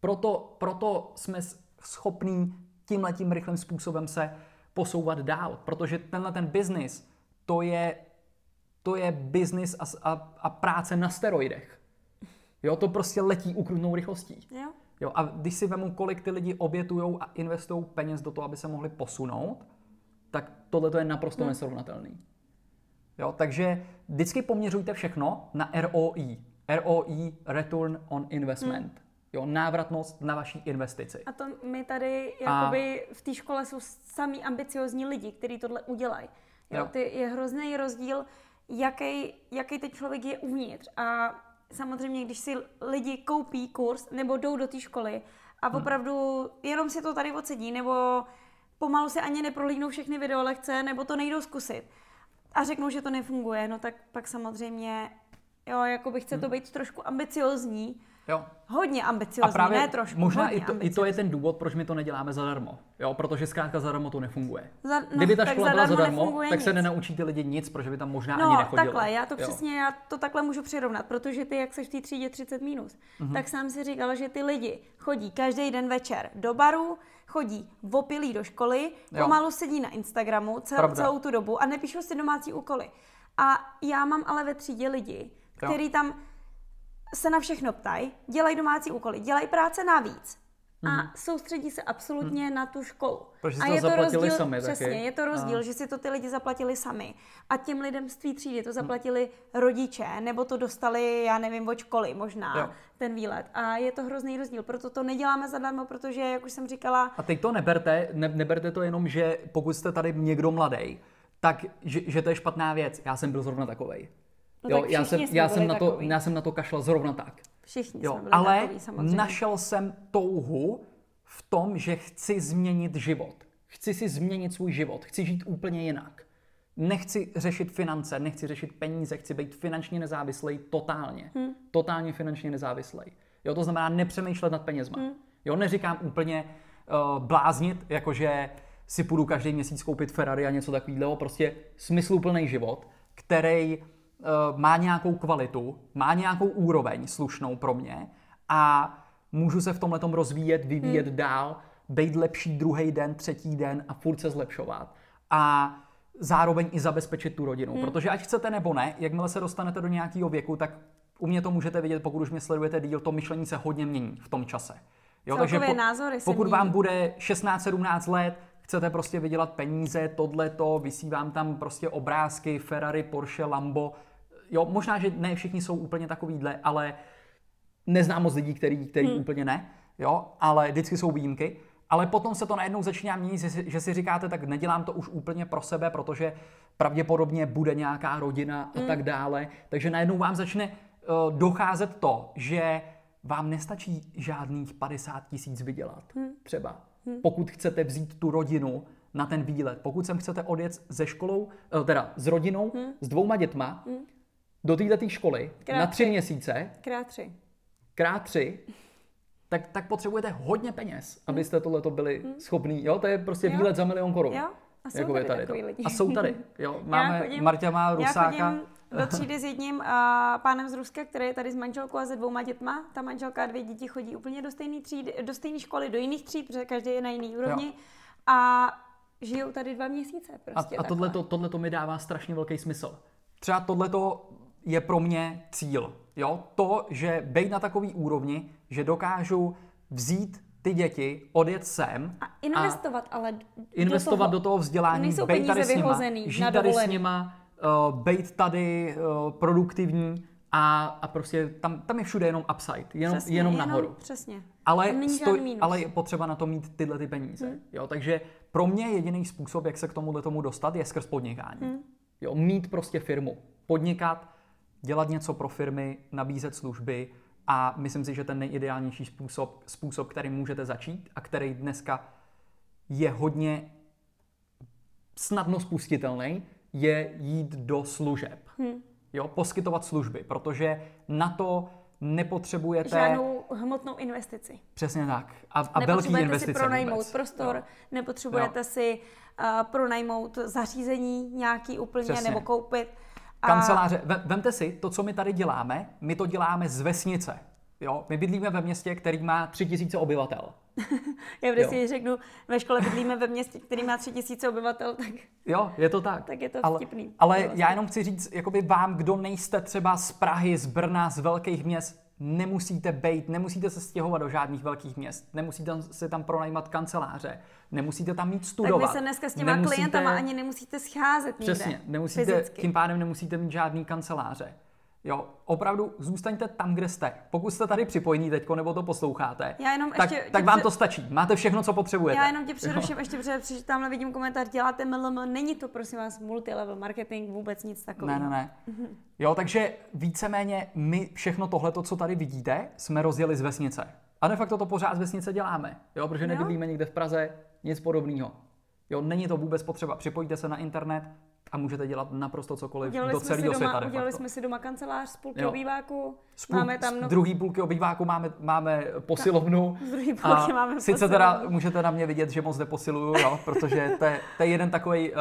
Proto, proto jsme schopní tímhletím rychlým způsobem se posouvat dál, protože tenhle ten biznis, to je, to je biznis a, a, a práce na steroidech. Jo, to prostě letí ukrutnou rychlostí. Jo. Jo, a když si vemu, kolik ty lidi obětují a investují peněz do toho, aby se mohli posunout, tak tohle to je naprosto hmm. nesrovnatelný. Jo, takže vždycky poměřujte všechno na ROI. ROI, Return on Investment. Hmm. Jo, návratnost na vaší investici. A to my tady jakoby a... v té škole jsou samý ambiciozní lidi, kteří tohle udělají. Jo, jo. Ty je hrozný rozdíl, jaký, jaký ten člověk je uvnitř. A samozřejmě, když si lidi koupí kurz nebo jdou do té školy a hmm. opravdu jenom si to tady odsedí, nebo pomalu se ani neprohlídnou všechny videolekce, nebo to nejdou zkusit, a řeknou, že to nefunguje, no tak pak samozřejmě, jo, jako by chce to hmm. být trošku ambiciozní, Jo. Hodně ambiciozní, a právě ne trošku. Možná i to, i to je ten důvod, proč my to neděláme zadarmo. Jo, protože zkrátka zadarmo to nefunguje. Za, no, Kdyby ta škola byla zadarmo, tak nic. se nenaučí ty lidi nic, protože by tam možná no, ani nechodili. takhle, já to jo. přesně, já to takhle můžu přirovnat, protože ty, jak seš v té třídě 30 minus, mm-hmm. tak sám si říkal, že ty lidi chodí každý den večer do baru, chodí opilí do školy, jo. pomalu sedí na Instagramu cel, celou tu dobu a nepíšou si domácí úkoly. A já mám ale ve třídě lidi, kteří tam se na všechno ptají, dělají domácí úkoly, dělají práce navíc a mm. soustředí se absolutně mm. na tu školu. Protože a je to rozdíl, sami přesně, taky. je to rozdíl, a. že si to ty lidi zaplatili sami. A těm lidem z tvý třídy to hm. zaplatili mm. rodiče, nebo to dostali, já nevím, od školy možná, jo. ten výlet. A je to hrozný rozdíl, proto to neděláme zadarmo, protože, jak už jsem říkala... A teď to neberte, ne, neberte to jenom, že pokud jste tady někdo mladý, tak že, že to je špatná věc. Já jsem byl zrovna takovej. No jo, já jsem, já, jsem na to, já jsem na to kašlal zrovna tak. Všichni jo, jsme byli ale takový, samozřejmě. našel jsem touhu v tom, že chci změnit život. Chci si změnit svůj život. Chci žít úplně jinak. Nechci řešit finance, nechci řešit peníze, chci být finančně nezávislý totálně. Hmm. Totálně finančně nezávislý. Jo, to znamená nepřemýšlet nad penězma. Hmm. Jo, neříkám úplně uh, bláznit, jakože si půjdu každý měsíc koupit Ferrari a něco takového. Prostě smysluplný život, který má nějakou kvalitu, má nějakou úroveň slušnou pro mě a můžu se v tomhle rozvíjet, vyvíjet hmm. dál, být lepší druhý den, třetí den a furt se zlepšovat. A zároveň i zabezpečit tu rodinu. Hmm. Protože ať chcete nebo ne, jakmile se dostanete do nějakého věku, tak u mě to můžete vidět, pokud už mě sledujete díl, to myšlení se hodně mění v tom čase. Jo, takže po, názory pokud vám bude 16-17 let, chcete prostě vydělat peníze, tohleto, vysí vám tam prostě obrázky Ferrari, Porsche, Lambo, jo, možná, že ne všichni jsou úplně takovýhle, ale neznám moc lidí, který, který hmm. úplně ne, jo, ale vždycky jsou výjimky. Ale potom se to najednou začíná měnit, že si říkáte, tak nedělám to už úplně pro sebe, protože pravděpodobně bude nějaká rodina a hmm. tak dále. Takže najednou vám začne uh, docházet to, že vám nestačí žádných 50 tisíc vydělat. Hmm. Třeba. Hmm. Pokud chcete vzít tu rodinu na ten výlet, pokud sem chcete odjet ze školou, eh, teda s rodinou, hmm. s dvouma dětma, hmm do této školy Krát na tři měsíce. Krát tři. krát tři, tak, tak potřebujete hodně peněz, abyste tohleto byli schopní. Jo, to je prostě Jo. výlet za milion korun. Jo, a jsou Jako tady tady to. lidi. A jsou tady. Jo, máme, chodím- Marta má Já Rusáka. chodím do třídy s jedním uh, pánem z Ruska, který je tady s manželkou a se dvouma dětma. Ta manželka a dvě děti chodí úplně do stejné třídy, do stejné školy, do jiných tříd, protože každý je na jiný úrovni. A žijou tady dva měsíce. Prostě a, a tohleto, tohleto mi dává strašně velký smysl. Třeba tohleto je pro mě cíl. Jo? To, že bejt na takový úrovni, že dokážu vzít ty děti, odjet sem A investovat, ale investovat do do toho vzdělání, Nejsou bejt tady s nima, žít na tady s nima, uh, bejt tady uh, produktivní a, a prostě tam, tam je všude jenom upside, jenom, Přesně, jenom jenom, nahoru. Přesně. Ale, stoj, ale je potřeba na to mít tyhle ty peníze. Hmm. Jo, takže pro mě jediný způsob, jak se k tomuhle tomu dostat, je skrz podnikání. Hmm. Jo, mít prostě firmu, podnikat, dělat něco pro firmy, nabízet služby a myslím si, že ten nejideálnější způsob, způsob, který můžete začít a který dneska je hodně snadno spustitelný, je jít do služeb. Hmm. Jo, poskytovat služby, protože na to nepotřebujete... Žádnou hmotnou investici. Přesně tak. A, a velký investice si pronajmout vůbec. prostor, Jo. nepotřebujete Jo. si uh, pronajmout zařízení nějaký úplně Přesně. nebo koupit. A Kanceláře, Vem- vemte si, to, co my tady děláme, my to děláme z vesnice. Jo? My bydlíme ve městě, který má tři tisíce obyvatel. já vždycky když řeknu, ve škole bydlíme ve městě, který má tři tisíce obyvatel, tak Jo, je to tak. Tak je to ale, vtipný. Ale Vlastně. já jenom chci říct, jakoby vám, kdo nejste třeba z Prahy, z Brna, z velkých měst, nemusíte bejt, nemusíte se stěhovat do žádných velkých měst, nemusíte tam- si tam pronajímat kanceláře, nemusíte tam mít tak studovat. vy se dneska s těma nemusíte- klientama ani nemusíte scházet nikde. Přesně, nemusíte, fyzicky. tím pádem nemusíte mít žádný kanceláře. Jo, opravdu zůstaňte tam, kde jste. Pokud jste tady připojení teďko, nebo to posloucháte, Já jenom tak, ještě- tak vám pře- to stačí. Máte všechno, co potřebujete. Já jenom tě přeruším, ještě protože tamhle vidím komentář, děláte MLM, není to prosím vás multilevel marketing, vůbec nic Ne, takového. ne, ne. Jo, takže víceméně my všechno tohle, co tady vidíte, jsme rozjeli z vesnice. A de facto to pořád z vesnice děláme. Jo, protože Jo. nebydlíme někde v Praze, nic podobného. Jo, není to vůbec potřeba. Připojte se na internet a můžete dělat naprosto cokoliv Udělali, do celého světa. doma, udělali jsme si doma kancelář z půlky Jo. obýváku, Z, půl, máme tam z no, druhý půlky obýváku máme, máme posilovnu. z druhý A půlky máme sice posilovnu. teda můžete na mě vidět, že moc neposiluju, jo, protože to je, to je jeden takový, uh,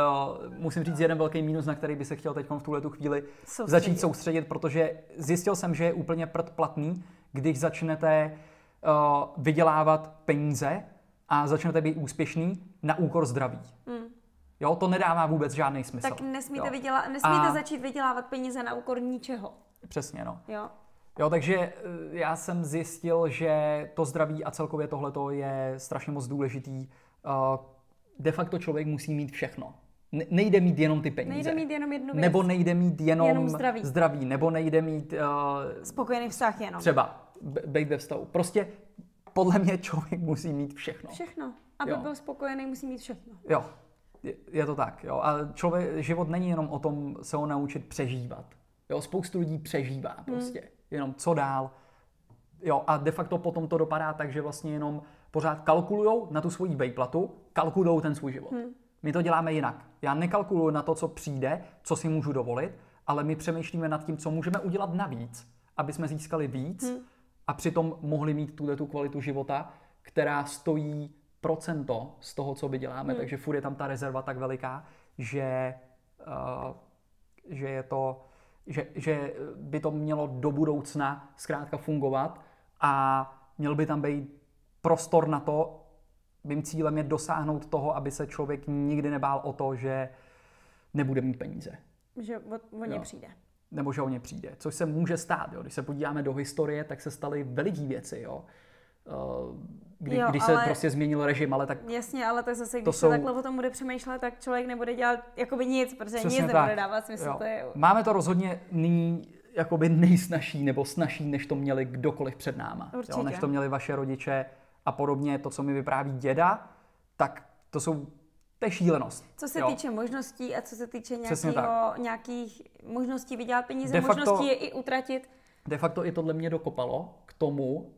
musím říct, jeden velký mínus, na který by se chtěl teď v tuhle tu chvíli Soustředit. začít soustředit, protože zjistil jsem, že je úplně prd platný, když začnete uh, vydělávat peníze a začnete být úspěšný na úkor zdraví. Hmm. Jo, to nedává vůbec žádný smysl. Tak nesmíte, jo. vyděla, nesmíte A- začít vydělávat peníze na úkor ničeho. Přesně, no. Jo. Jo, takže eh, já jsem zjistil, že to zdraví a celkově tohleto je strašně moc důležitý. Eh, De facto člověk musí mít všechno. Ne- Nejde mít jenom ty peníze. Nejde mít jenom jednu věc. Nebo nejde mít jenom, Jenom zdraví. zdraví. Nebo nejde mít uh, Spokojený vztah jenom. třeba b- být ve vztahu. Prostě podle mě člověk musí mít všechno. Všechno. Aby Jo. byl spokojený, musí mít všechno. Jo, je, to tak. Jo. A člověk, život není jenom o tom se ho naučit přežívat. Jo, spoustu lidí přežívá prostě. Hmm. Jenom co dál. Jo, a de facto potom to dopadá tak, že vlastně jenom pořád kalkulujou na tu svoji vejplatu, kalkulují ten svůj život. Hmm. My to děláme jinak. Já nekalkuluju na to, co přijde, co si můžu dovolit, ale my přemýšlíme nad tím, co můžeme udělat navíc, aby jsme získali víc hmm. a přitom mohli mít tuhle tu kvalitu života, která stojí procento z toho, co vyděláme. Hmm. Takže furt je tam ta rezerva tak veliká, že, uh, že je to že, že by to mělo do budoucna zkrátka fungovat a měl by tam být prostor na to, mým cílem je dosáhnout toho, aby se člověk nikdy nebál o to, že nebude mít peníze. Že o, o ně Jo. přijde. Nebo že o ně přijde. Což se může stát. Jo. Když se podíváme do historie, tak se staly veliký věci. Jo. Uh, Kdy, Jo, když se ale- prostě změnil režim, ale tak Jasně, ale tak zase, když To se jsou- takhle o tom bude přemýšlet, tak člověk nebude dělat jakoby nic, protože Přesně nic tak. nebude dávat smysl. Jo. To je, Máme to rozhodně nyní jakoby nejsnažší nebo snažší, než to měli kdokoliv před náma. Určitě. Jo, než to měli vaše rodiče a podobně. To, co mi vypráví děda, tak to jsou to je šílenost. co se jo. týče možností a co se týče nějakého, nějakých možností vydělat peníze, De facto- možností je i utratit. De facto i tohle mě dokopalo k tomu,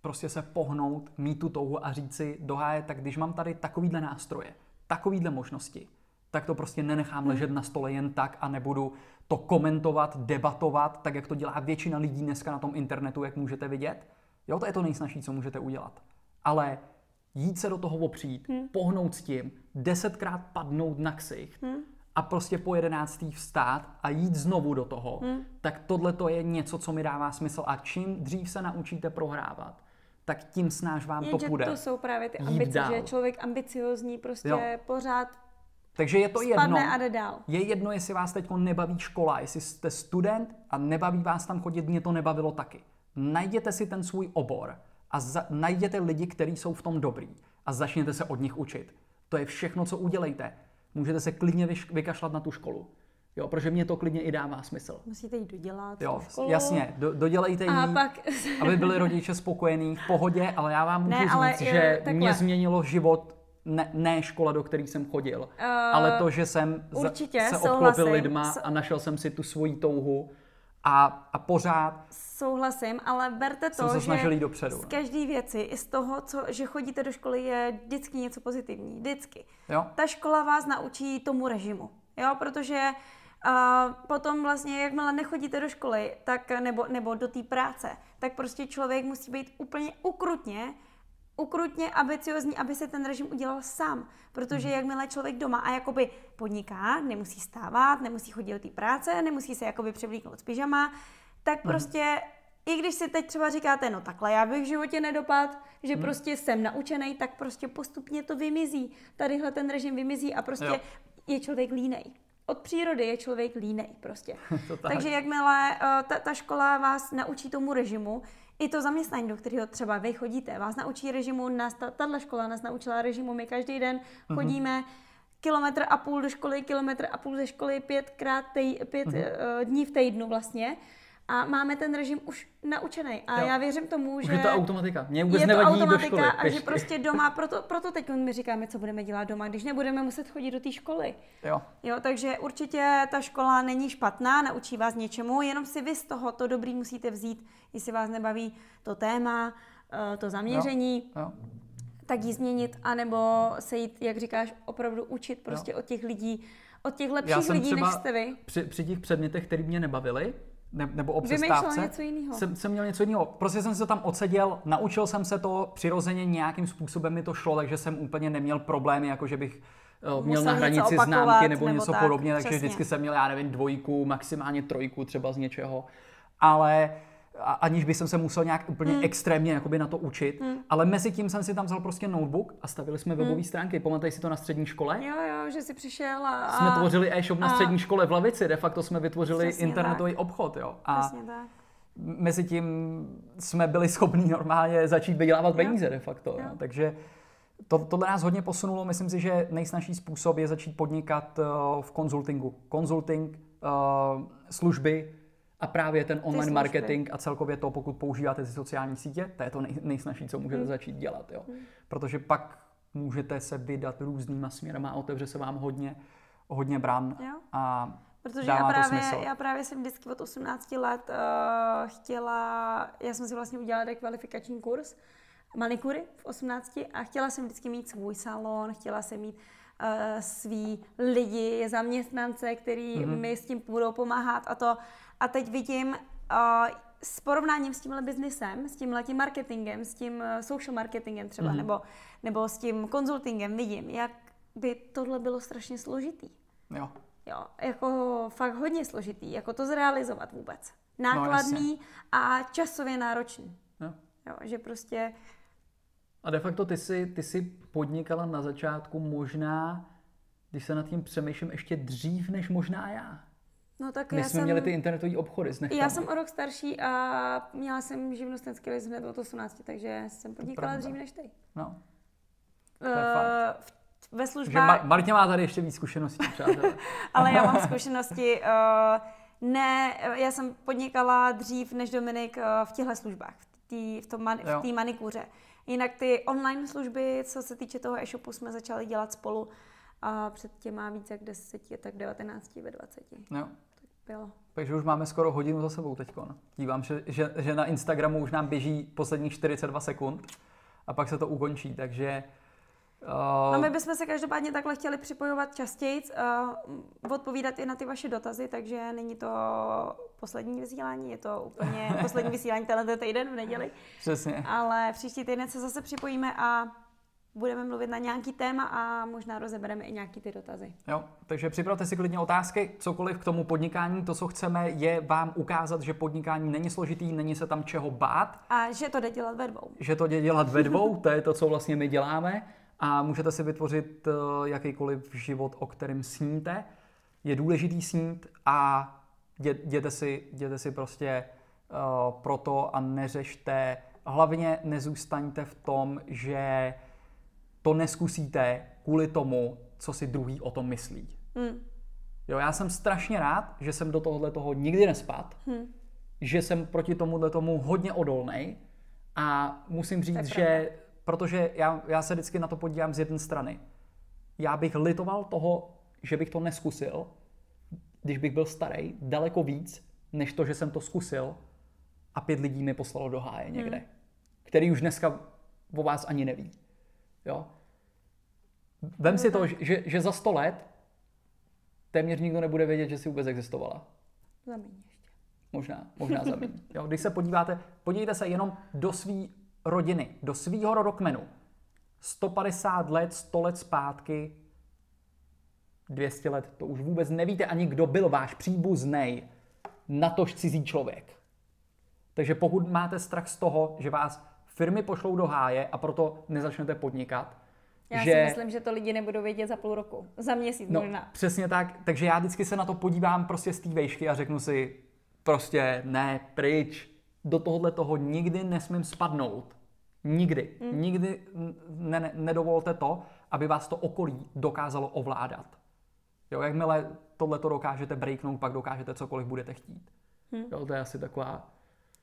prostě se pohnout, mít tu touhu a říct si do háje, tak když mám tady takovýhle nástroje, takovýhle možnosti, tak to prostě nenechám ležet na stole jen tak a nebudu to komentovat, debatovat, tak jak to dělá většina lidí dneska na tom internetu, jak můžete vidět. Jo, to je to nejsnažší, co můžete udělat. Ale jít se do toho opřít, hmm. pohnout s tím, desetkrát padnout na ksicht hmm. a prostě po jedenáctý vstát a jít znovu do toho, hmm. tak tohle to je něco, co mi dává smysl. A čím dřív se naučíte prohrávat, tak tím snáž vám Jenže to bude. to jsou právě ty ambice, že je člověk ambiciozní, prostě jo. pořád takže je to jedno. a jde dál. Je jedno, jestli vás teď nebaví škola, jestli jste student a nebaví vás tam chodit, mě to nebavilo taky. Najděte si ten svůj obor a za, najděte lidi, kteří jsou v tom dobrý a začněte se od nich učit. To je všechno, co udělejte. Můžete se klidně vyš, vykašlat na tu školu. Jo, protože mě to klidně i dává smysl. Musíte jít dodělat jo, školu. Jasně, do, dodělejte ji, pak... aby byli rodiče spokojení, v pohodě, ale já vám můžu ne, říct, ale, že takhle. mě změnilo život ne, ne škola, do které jsem chodil, uh, ale to, že jsem určitě, se obklopil lidma a našel jsem si tu svoji touhu a, a pořád Souhlasím, ale berte to, se že dopředu, z každé věci, i z toho, co, že chodíte do školy, je vždycky něco pozitivní. Vždycky. Jo. Ta škola vás naučí tomu režimu. Jo, protože uh, potom vlastně, jakmile nechodíte do školy, tak nebo, nebo do té práce, tak prostě člověk musí být úplně ukrutně ukrutně ambiciozní, aby se ten režim udělal sám. Protože mhm. jakmile člověk doma a jakoby podniká, nemusí stávat, nemusí chodit do té práce, nemusí se jakoby převlíknout z pyžama, tak mm. prostě i když si teď třeba říkáte, no takhle já bych v životě nedopad, že mm. prostě jsem naučený, tak prostě postupně to vymizí. Tadyhle ten režim vymizí a prostě jo. je člověk línej. Od přírody je člověk línej prostě. tak. Takže jakmile uh, ta, ta škola vás naučí tomu režimu, i to zaměstnání, do kterého třeba vy chodíte, vás naučí režimu, nás, tato škola nás naučila režimu, my každý den mm-hmm. chodíme kilometr a půl do školy, kilometr a půl ze školy, pětkrát tej, pět mm-hmm. uh, dní v týdnu vlastně a máme ten režim už naučený. A jo. já věřím tomu, už že... je to automatika. Mě vůbec je to nevadí automatika do školy. a že prostě doma, proto, proto teď my říkáme, co budeme dělat doma, když nebudeme muset chodit do té školy. Jo. jo. takže určitě ta škola není špatná, naučí vás něčemu, jenom si vy z toho to dobrý musíte vzít, jestli vás nebaví to téma, eh, to zaměření. Jo. Jo tak ji změnit, anebo se jít, jak říkáš, opravdu učit prostě jo. od těch lidí, od těch lepších lidí, než jste vy. Při, při těch předmětech, které mě nebavily, ne, nebo o přestávce. něco jiného. Jsem, jsem měl něco jiného. Prostě jsem se to tam odseděl, naučil jsem se to přirozeně nějakým způsobem mi to šlo, takže jsem úplně neměl problémy, jako že bych uh, měl na hranici známky nebo, nebo něco tak, podobně, takže přesně. vždycky jsem měl, já nevím, dvojku, maximálně trojku třeba z něčeho. Ale aniž bych se musel nějak úplně mm. extrémně jakoby na to učit, mm. ale mezi tím jsem si tam vzal prostě notebook a stavili jsme webové mm. stránky. Pamatuješ si to na střední škole? Jo, jo, že si přišel a... Jsme tvořili e-shop a... na střední škole v Lavici, de facto jsme vytvořili Přesně internetový tak. obchod, jo. A Přesně tak. mezi tím jsme byli schopni normálně začít vydělávat peníze de facto, jo. Jo. takže to, tohle nás hodně posunulo. Myslím si, že nejsnažší způsob je začít podnikat uh, v konzultingu. Konzulting, uh, služby, a právě ten online marketing a celkově to, pokud používáte ty sociální sítě, to je to nej, nejsnažší, co můžete hmm. začít dělat. Jo. Hmm. Protože pak můžete se vydat různýma směrama a otevře se vám hodně, hodně bran. Jo. A Protože já právě, já právě jsem vždycky od 18 let uh, chtěla, já jsem si vlastně udělala rekvalifikační kurz manikury v 18 a chtěla jsem vždycky mít svůj salon, chtěla jsem mít uh, svý lidi, zaměstnance, který mm-hmm. mi s tím budou pomáhat a to. A teď vidím uh, s porovnáním s tímhle biznisem, s tímhle tím marketingem, s tím uh, social marketingem třeba, mm-hmm. nebo, nebo s tím konzultingem, vidím, jak by tohle bylo strašně složitý. Jo. Jo, jako fakt hodně složitý, jako to zrealizovat vůbec. No, Nákladný no, a časově náročný. Jo. jo. že prostě... A de facto ty jsi, ty jsi podnikala na začátku možná, když se nad tím přemýšlím, ještě dřív než možná já. No tak My já jsme jsem, měli ty internetové obchody s Já jsem o rok starší a měla jsem živnostenský list hned od 18, takže jsem podnikala dřív než ty. No. Uh, ve službách... Že Mar- Martě má tady ještě víc zkušeností. Ale já mám zkušenosti. Uh, ne, já jsem podnikala dřív než Dominik uh, v těchto službách, v té v tom man, v manikuře. Jinak ty online služby, co se týče toho e-shopu, jsme začali dělat spolu a před těma víc jak 10, tak 19 ve 20. Jo. Bylo. Takže už máme skoro hodinu za sebou teď. Dívám, že, že, že na Instagramu už nám běží posledních 42 sekund a pak se to ukončí, takže Uh, no my bychom se každopádně takhle chtěli připojovat častěji, uh, odpovídat i na ty vaše dotazy, takže není to poslední vysílání, je to úplně poslední vysílání tenhle týden v neděli. Přesně. Ale příští týden se zase připojíme a budeme mluvit na nějaký téma a možná rozebereme i nějaký ty dotazy. Jo, takže připravte si klidně otázky, cokoliv k tomu podnikání. To, co chceme, je vám ukázat, že podnikání není složitý, není se tam čeho bát. A že to jde dělat ve dvou. Že to jde dělat ve dvou, to je to, co vlastně my děláme. A můžete si vytvořit eh, jakýkoliv život, o kterém sníte. Je důležitý snít a jděte si, jděte si prostě uh, proto a neřešte, hlavně nezůstaňte v tom, že to neskusíte kvůli tomu, co si druhý o tom myslí. Hmm. Jo, já jsem strašně rád, že jsem do tohohle toho nikdy nespad, hmm. že jsem proti tomuhle tomu hodně odolný a musím říct, že protože já, já se vždycky na to podívám z jedné strany. Já bych litoval toho, že bych to neskusil, když bych byl starý, daleko víc, než to, že jsem to zkusil a pět lidí mi poslalo do háje někde, hmm. který už dneska o vás ani neví. Jo? Vem no, si to, že, že za sto let téměř nikdo nebude vědět, že jsi vůbec existovala. Zaměň ještě. Možná, možná zaměň. Jo, když se podíváte, podívejte se jenom do své rodiny, do svého rodokmenu. 150 let, 100 let zpátky, 200 let, to už vůbec nevíte ani, kdo byl váš příbuzný, natož cizí člověk. Takže pokud máte strach z toho, že vás firmy pošlou do háje a proto nezačnete podnikat, já že... si myslím, že to lidi nebudou vědět za půl roku, za měsíc no, možná. Přesně tak, takže já vždycky se na to podívám prostě z té vejšky a řeknu si, prostě ne, pryč, do tohohle toho nikdy nesmím spadnout. Nikdy. Hmm. Nikdy ne, ne, nedovolte to, aby vás to okolí dokázalo ovládat. Jo, jakmile tohle to dokážete breaknout, pak dokážete cokoliv budete chtít. Hmm. Jo, to je asi taková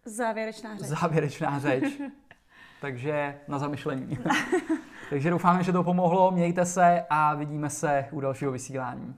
závěrečná řeč. Závěrečná řeč. Takže na zamyšlení. Takže doufáme, že to pomohlo. Mějte se a vidíme se u dalšího vysílání.